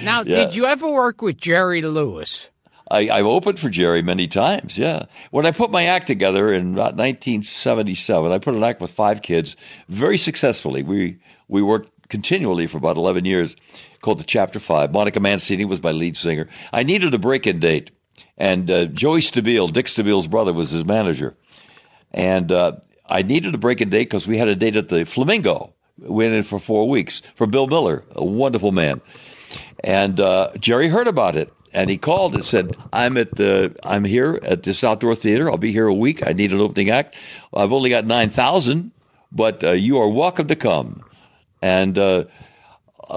Now, Yeah. did you ever work with Jerry Lewis? I, I've opened for Jerry many times. Yeah, when I put my act together in about 1977, I put an act with five kids very successfully. We we worked continually for about 11 years, called the Chapter Five. Monica Mancini was my lead singer. I needed a break-in date, and uh, Joey Stabile, Dick Stabile's brother, was his manager, and uh, I needed a break-in date because we had a date at the Flamingo. We went in for four weeks for Bill Miller, a wonderful man. And uh, Jerry heard about it, and he called and said, "I'm at the I'm here at this outdoor theater. I'll be here a week. I need an opening act. I've only got nine thousand, but uh, you are welcome to come." And uh,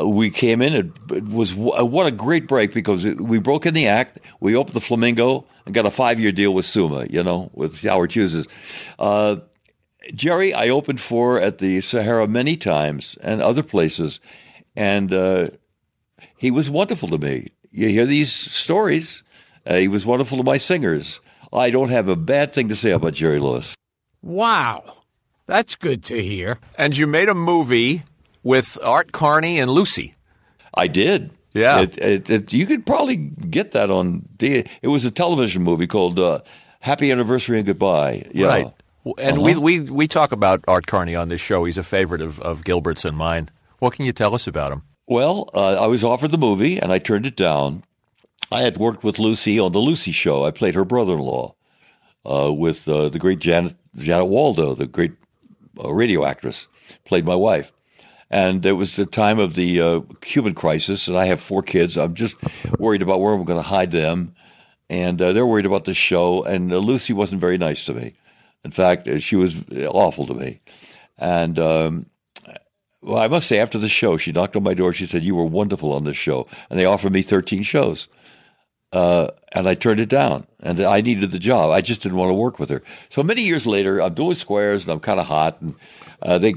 we came in. It was what a great break because we broke in the act. We opened the Flamingo and got a five year deal with Summa. You know, with Howard Hughes's. Uh, Jerry, I opened for at the Sahara many times and other places, and uh, he was wonderful to me. You hear these stories. Uh, he was wonderful to my singers. I don't have a bad thing to say about Jerry Lewis. Wow. That's good to hear. And you made a movie with Art Carney and Lucy. I did. Yeah. It, it, it, you could probably get that on. The, it was a television movie called uh, Happy Anniversary and Goodbye. Yeah. Right. And uh-huh. we, we, we talk about Art Carney on this show. He's a favorite of, of Gilbert's and mine. What can you tell us about him? Well, uh, I was offered the movie and I turned it down. I had worked with Lucy on the Lucy Show. I played her brother-in-law uh, with uh, the great Janet Janet Waldo, the great uh, radio actress, played my wife. And it was the time of the uh, Cuban crisis, and I have four kids. I'm just worried about where I'm going to hide them, and uh, they're worried about the show. And Lucy wasn't very nice to me. In fact, she was awful to me. And um, well, I must say, after the show, she knocked on my door. She said, "You were wonderful on this show," and they offered me 13 shows. Uh, and I turned it down, and I needed the job. I just didn't want to work with her. So many years later, I'm doing squares, and I'm kind of hot, and uh, they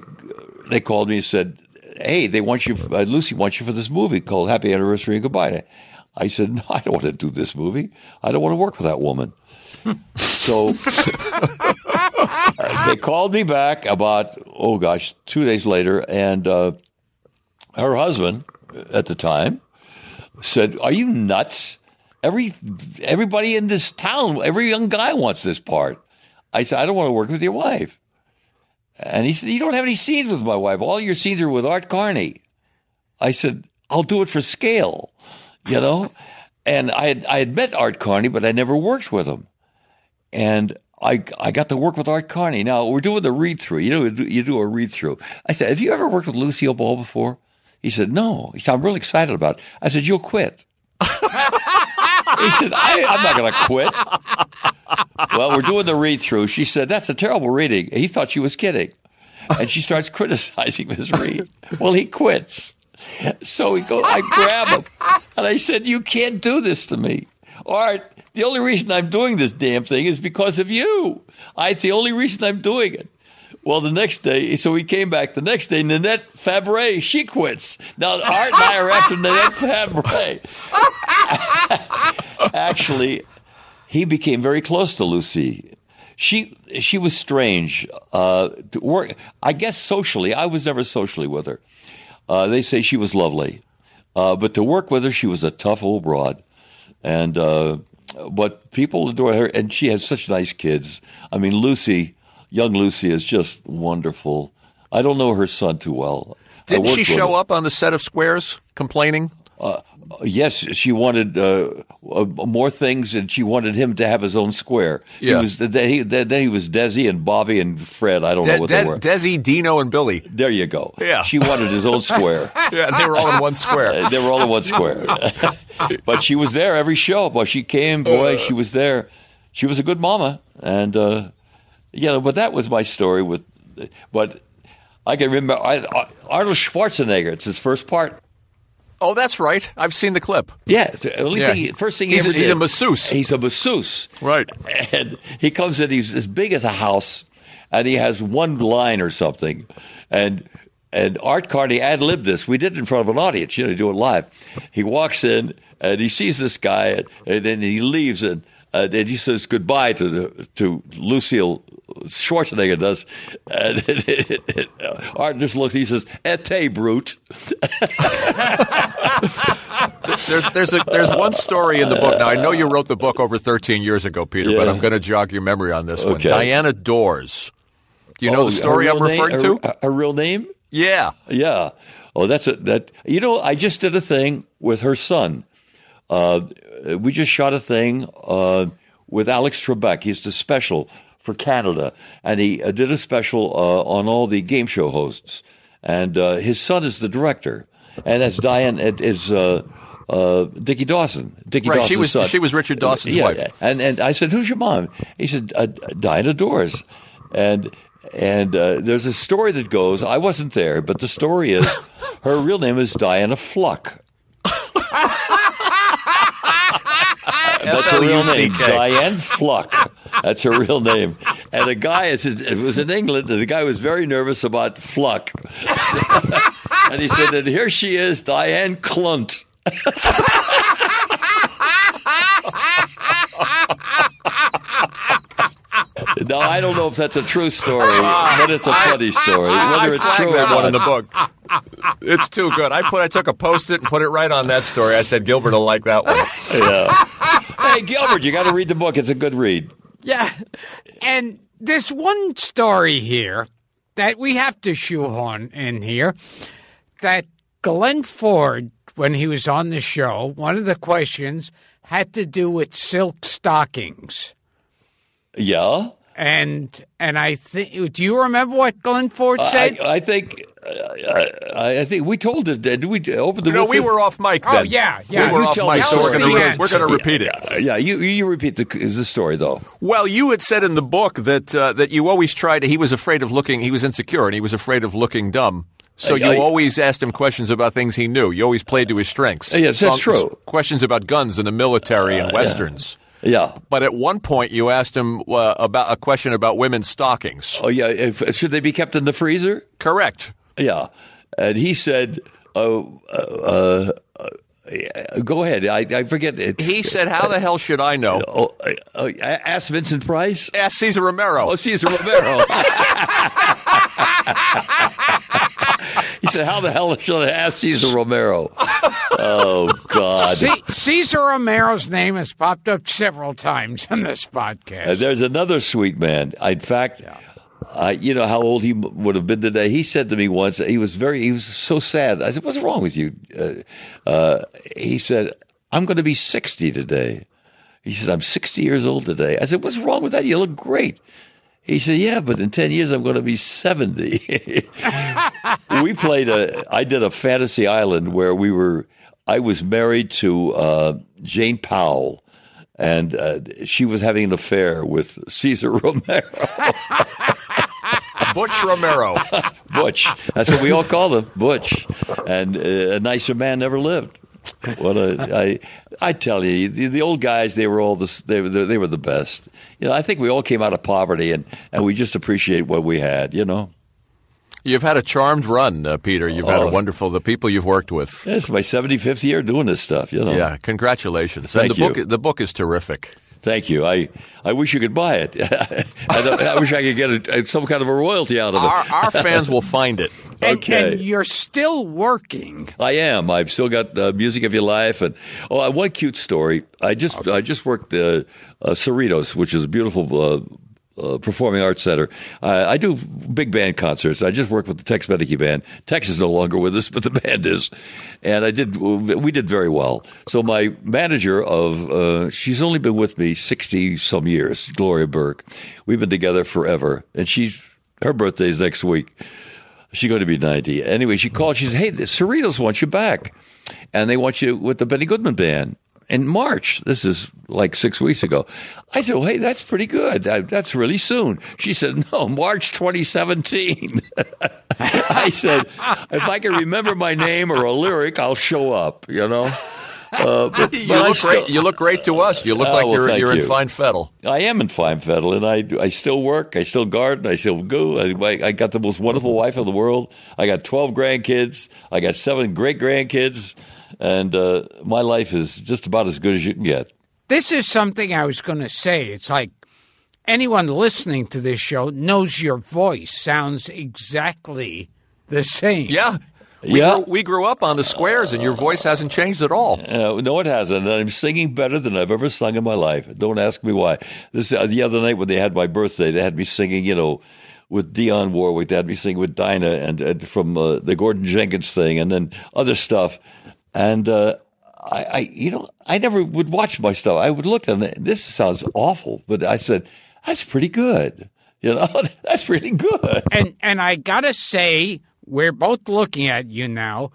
they called me and said, "Hey, they want you. Uh, Lucy wants you for this movie called Happy Anniversary and Goodbye." I said, "No, I don't want to do this movie. I don't want to work with that woman." So <laughs> they called me back about oh gosh, two days later, and uh, her husband at the time said, "Are you nuts? Every everybody in this town, every young guy wants this part." I said, "I don't want to work with your wife." And he said, "You don't have any scenes with my wife. All your scenes are with Art Carney." I said, "I'll do it for scale," you know. and I had I had met Art Carney, but I never worked with him. And I, I got to work with Art Carney. Now we're doing the read through. You know, you do a read through. I said, "Have you ever worked with Lucille Ball before?" He said, "No." He said, "I'm really excited about." it. I said, "You'll quit." <laughs> he said, I, "I'm not going to quit." well, we're doing the read through. She said, "That's a terrible reading." He thought she was kidding, and she starts <laughs> criticizing his read. Well, he quits. So we go. I grab him, and I said, "You can't do this to me, Art." The only reason I'm doing this damn thing is because of you. I, it's the only reason I'm doing it. Well, the next day, so we came back the next day. Nanette Fabray, she quits. Now, Art and I are after Nanette Fabray. <laughs> Actually, he became very close to Lucy. She she was strange. Uh, to work, I guess socially, I was never socially with her. Uh, they say she was lovely, uh, but to work with her, she was a tough old broad, and uh, but people adore her, and she has such nice kids. I mean, Lucy, young Lucy, is just wonderful. I don't know her son too well. Didn't she show up on the set of Squares complaining? Uh, yes, she wanted uh, uh, more things, and she wanted him to have his own square. Yeah. He was, then, he, then he was Desi and Bobby and Fred. I don't De- know what De- they were. Desi, Dino, and Billy. There you go. Yeah. She wanted his own square. <laughs> yeah, they were all in one square. Uh, they were all in one square. <laughs> but she was there every show. But she came, boy, she was there. She was a good mama, and uh, you know. But that was my story with. But I can remember I, Arnold Schwarzenegger. It's his first part. Oh, that's right. I've seen the clip. Yeah, the only Yeah. thing, first thing he He's a- he's did- a masseuse. He's a masseuse, Right. And he comes in. He's as big as a house, and he has one line or something, and. And Art Carney ad libbed this. We did it in front of an audience, you know, do it live. He walks in and he sees this guy, and, and then he leaves, and, uh, and he says goodbye to the, to Lucille Schwarzenegger does. And, <laughs> Art just looks. He says, "Ete brute." <laughs> There's there's a there's one story in the book. Now I know you wrote the book over 13 years ago, Peter, but I'm going to jog your memory on this one. Diana Dors. Do you know Oh, the story I'm real name- referring to? Her, her real name? yeah. Yeah. Oh, that's a that. You know, I just did a thing with her son. Uh, we just shot a thing uh, with Alex Trebek. He's the special for Canada, and he uh, did a special uh, on all the game show hosts. And uh, his son is the director, and that's Diane. It is uh, uh, Dickie Dawson. Dickie Right, Dawson's she was- son. she was Richard Dawson's yeah, wife. And and I said, "Who's your mom?" He said, uh, "Diana Dors." And and uh, there's a story that goes. I wasn't there, but the story is her real name is Diana Fluck. <laughs> That's her real name, Diane <laughs> Fluck. That's her real name. And the guy is it was in England, and the guy was very nervous about Fluck. <laughs> and he said, and here she is, Diane Clunt. <laughs> Now I don't know if that's a true story, but it's a funny story. I Whether it's true or that one in the not. book. It's too good. I put I took a post it and put it right on that story. I said Gilbert will like that one. Hey Gilbert, you got to read the book. It's a good read. Yeah. And there's one story here that we have to shoehorn in here that Glenn Ford, when he was on the show, one of the questions had to do with silk stockings. Yeah, And and I think, do you remember what Glenn Ford said? I, I think uh, I, I think we told it. Did we open the? No, with we were off mic Then. Oh, yeah, yeah. We were you off mic, so we're going to Yeah. we're going to repeat it. Uh, yeah, you you repeat the is the story though. Well, you had said in the book that uh, that you always tried. He was afraid of looking. He was insecure, and he was afraid of looking dumb. So I- you I- always asked him questions about things he knew. You always played to his strengths. Yes, that's true. Questions about guns and the military and westerns. Yeah. But at one point, you asked him uh, about a question about women's stockings. Oh yeah. If, should they be kept in the freezer? Correct. Yeah. And he said, "Oh, uh, uh, go ahead." I, I forget it. He said, "How the hell should I know?" Oh, uh, uh, ask Vincent Price. Ask Cesar Romero. Oh, Cesar Romero. <laughs> said, "How the hell should I ask Cesar Romero?" Oh God. C- Cesar Romero's name has popped up several times on this podcast. Uh, there's another sweet man. In fact, I, you know how old he would have been today. He said to me once, he was very, he was so sad. I said, "What's wrong with you?" Uh, uh, he said, "I'm going to be 60 today." He said, "I'm 60 years old today." I said, "What's wrong with that? You look great." He said, "Yeah, but in 10 years I'm going to be 70." <laughs> we played a. I did a fantasy island where we were. I was married to uh, Jane Powell, and uh, she was having an affair with Cesar <laughs> Romero. Butch Romero. Butch. That's what we all called him, Butch. And uh, a nicer man never lived. What a <laughs> I I tell you, the, the old guys they were all the they they were the best. You know, I think we all came out of poverty and and we just appreciate what we had. You know, You've had a charmed run, uh, Peter. You've had a Oh. wonderful. The people you've worked with. it's my seventy fifth year doing this stuff. You know, Yeah, congratulations. Thank and the you. book the book is terrific. Thank you. I, I wish you could buy it. <laughs> I, I wish I could get a, some kind of a royalty out of it. Our, our <laughs> fans will find it. And, okay. and you're still working. I am. I've still got uh, music of your life, and oh, uh, one cute story. I just I just worked uh, uh, Cerritos, which is a beautiful. Uh, uh, performing arts center. Uh, I do big band concerts. I just worked with the Tex Beneke band. Tex is no longer with us, <laughs> but the band is, and I did. We did very well. So my manager of uh, she's only been with me sixty some years. Gloria Burke. We've been together forever, and she's her birthday's next week. She's going to be 90. Anyway, she called. She said, Hey, the Cerritos want you back. And they want you with the Benny Goodman band in March. This is like six weeks ago. I said, well, Hey, that's pretty good. That's really soon. She said, No, March 2017. <laughs> I said, If I can remember my name or a lyric, I'll show up, you know? Uh, but, You but look still- great. You look great to us. You look Oh, like well, you're you're in fine fettle. I am in fine fettle, and I I still work. I still garden. I still go. I, I I got the most wonderful wife in the world. I got twelve grandkids. I got seven great grandkids, and uh, my life is just about as good as you can get. This is something I was going to say. It's like anyone listening to this show knows your voice sounds exactly the same. Yeah. We Yeah. grew, we grew up on the squares, and your voice hasn't changed at all. Uh, no, it hasn't. I'm singing better than I've ever sung in my life. Don't ask me why. This uh, the other night when they had my birthday, they had me singing, you know, with Dionne Warwick. They had me singing with Dinah and, and from uh, the Gordon Jenkins thing, and then other stuff. And uh, I, I, you know, I never would watch my stuff. I would look at them and this sounds awful, but I said that's pretty good. You know, <laughs> that's pretty good. and and I gotta say, we're both looking at you now,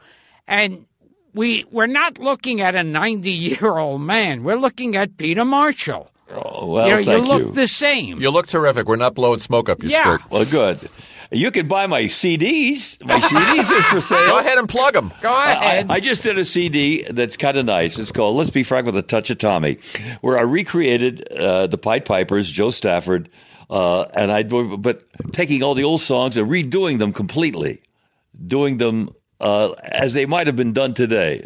and we we're not looking at a ninety year old man. We're looking at Peter Marshall. Oh, well, you know, thank you look you. the same. You look terrific. We're not blowing smoke up your Yeah. skirt. well, good. You can buy my CDs. My CDs are for sale. <laughs> Go ahead and plug them. Go I, ahead. I just did a CD that's kind of nice. It's called "Let's Be Frank with a Touch of Tommy," where I recreated uh, the Pied Pipers, Jo Stafford, uh, and I but taking all the old songs and redoing them completely, doing them uh, as they might have been done today.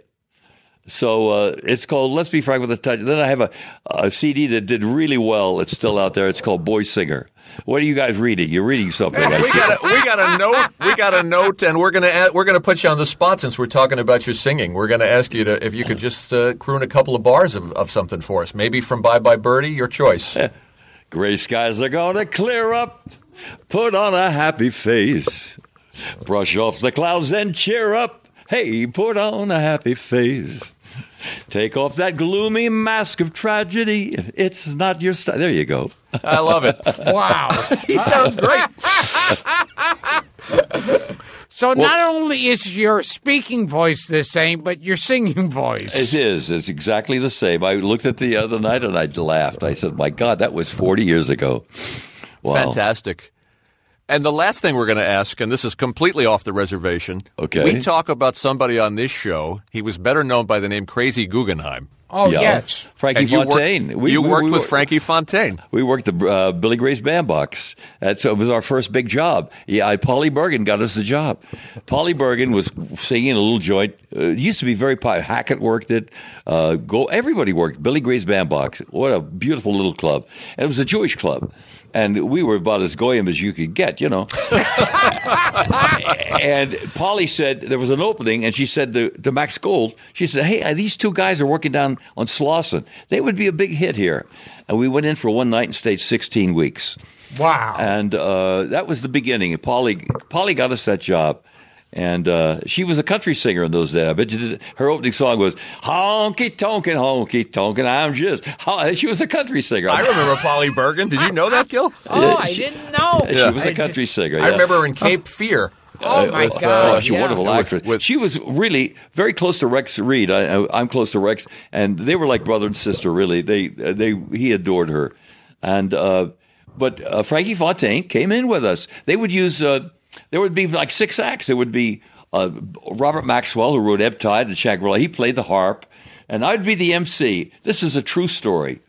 So uh, it's called "Let's Be Frank with a Touch." Then I have a, a CD that did really well. It's still out there. It's called "Boy Singer." What are you guys reading? You're reading something. We got a, we got a note. We got a note, and we're gonna we're gonna put you on the spot since we're talking about your singing. We're gonna ask you to if you could just uh, croon a couple of bars of, of something for us. Maybe from Bye Bye Birdie, your choice. <laughs> Gray skies are gonna clear up. Put on a happy face. Brush off the clouds and cheer up. Hey, put on a happy face. Take off that gloomy mask of tragedy. It's not your style. There you go. I love it. <laughs> wow. <laughs> He sounds great. <laughs> So not only is your speaking voice the same, but your singing voice. It is. It's exactly the same. I looked at the other night and I laughed. I said, "My God, that was 40 years ago." Wow. Fantastic. And the last thing we're going to ask, and this is completely off the reservation. Okay. We talk about somebody on this show. He was better known by the name Crazy Guggenheim. oh Yeah. yes. Frankie And you Fontaine. Worked, We- you we- worked we with were- Frankie Fontaine. We worked the uh, Billy Gray's bandbox. That's it was our first big job. Yeah, I, Polly Bergen got us the job. Polly Bergen was singing in a little joint. Uh, it used to be very popular. Hackett worked it. Uh, go. Everybody worked Billy Gray's bandbox. What a beautiful little club. And it was a Jewish club. And we were about as goyim as you could get, you know. <laughs> and Polly said there was an opening, and she said to, to Max Gold, she said, "Hey, these two guys are working down on Slauson. They would be a big hit here." And we went in for one night and stayed 16 weeks, Wow. and uh, that was the beginning. Polly, Polly got us that job. And uh, she was a country singer in those days. I bet you did. Her opening song was "Honky Tonkin, Honky Tonkin." I'm just. <laughs> She was a country singer. I remember Polly Bergen. Did you know that, Gil? <laughs> oh, I she- didn't know. <laughs> She was a country singer. I yeah. remember her in Cape Fear. Oh my Uh, God! she's a yeah. wonderful With- actress. with- she was really very close to Rex Reed. I, I, I'm close to Rex, and they were like brother and sister. Really, they they he adored her, and uh, but uh, Frankie Fontaine came in with us. They would use uh, there would be like six acts. There would be uh, Robert Maxwell who wrote Ebb Tide and Shangri-La. He played the harp, and I'd be the MC. This is a true story.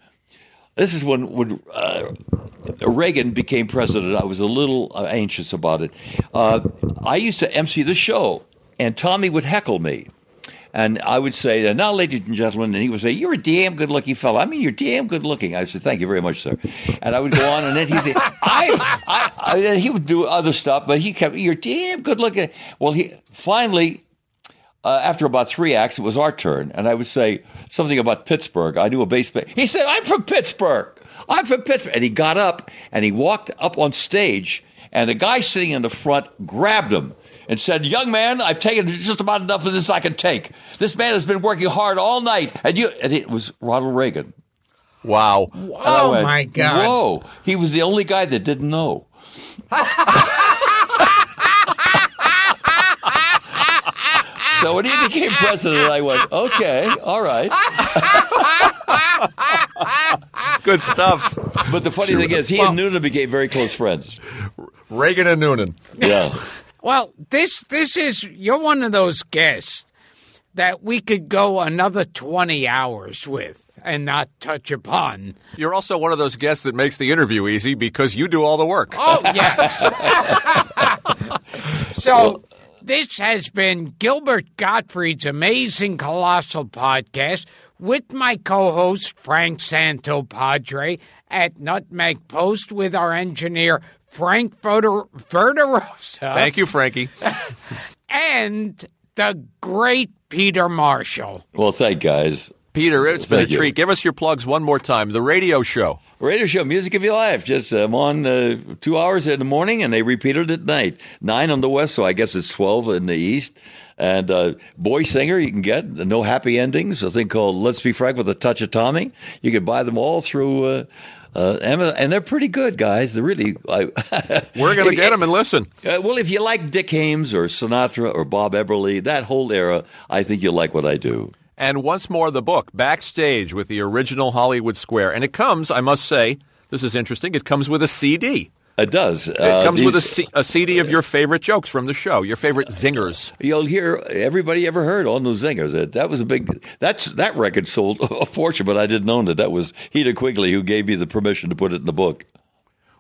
This is when when uh, Reagan became president. I was a little uh, anxious about it. Uh, I used to MC the show, and Tommy would heckle me. And I would say, now, ladies and gentlemen, and he would say, You're a damn good looking fellow. I mean, you're damn good looking. I said, Thank you very much, sir. And I would go on, and then he'd say, I, I, I, he would do other stuff, but he kept, You're damn good looking. Well, he finally, uh, after about three acts, it was our turn, and I would say something about Pittsburgh. I knew a baseball. He said, "I'm from Pittsburgh. I'm from Pittsburgh," and he got up and he walked up on stage, and the guy sitting in the front grabbed him and said, "Young man, I've taken just about enough of this I can take. This man has been working hard all night, and you." And it was Ronald Reagan. Wow. And I Oh went, my God! Whoa! He was the only guy that didn't know. <laughs> so when he became president, I went, okay, all right. <laughs> Good stuff. But the funny thing is, he and Noonan became very close friends. Reagan and Noonan. Yeah. Well, this this is you're one of those guests that we could go another twenty hours with and not touch upon. You're also one of those guests that makes the interview easy because you do all the work. Oh <laughs> yes. so this has been Gilbert Gottfried's amazing colossal podcast with my co-host Frank Santopadre at Nutmeg Post with our engineer Frank Verder- Verderosa. Thank you, Frankie. <laughs> And the great Peter Marshall. Well, thank guys. Peter, it's been a Thank you. treat. Give us your plugs one more time. The radio show. Radio show, Music of Your Life. Just I'm on uh, two hours in the morning, and they repeat it at night. Nine on the west, so I guess it's twelve in the east. And uh, boy singer, you can get no happy endings. A thing called "Let's Be Frank" with a touch of Tommy. You can buy them all through. Uh, uh, Amazon, and they're pretty good, guys. They're really. I, <laughs> We're going to get them and listen. Uh, well, if you like Dick Haymes or Sinatra or Bob Eberly, that whole era, I think you'll like what I do. And once more, the book, Backstage with the original Hollywood Square. And it comes, I must say, this is interesting, it comes with a CD. It does. It Uh, comes with a, these- C- a CD of your favorite jokes from the show, your favorite zingers. You'll hear everybody ever heard on those zingers. That, that was a big. That's that record sold <laughs> a fortune, but I didn't own it. That was Heatter-Quigley who gave me the permission to put it in the book.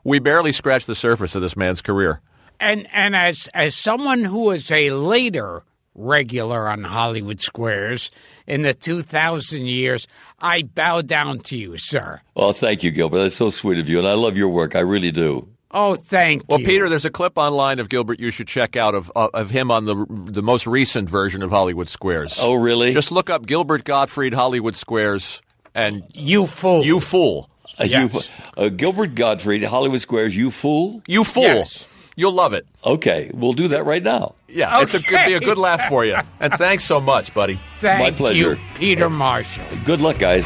We barely scratched the surface of this man's career. And and as as someone who was a later regular on Hollywood Squares in the 2000 years, I bow down to you, sir. Well, thank you, Gilbert. That's so sweet of you, and I love your work. I really do. Oh, thank Well, you. Well, Peter, there's a clip online of Gilbert you should check out of uh, of him on the the most recent version of Hollywood Squares. Oh, really? Just look up Gilbert Gottfried Hollywood Squares and you fool. you fool. Uh, yes. you, uh, Gilbert Gottfried, Hollywood Squares. You fool. You fool. Yes. You'll love it. Okay, we'll do that right now. Yeah, it's a good be a good laugh for you. And thanks so much, buddy. Thank My pleasure. you, Peter Marshall. Good luck, guys.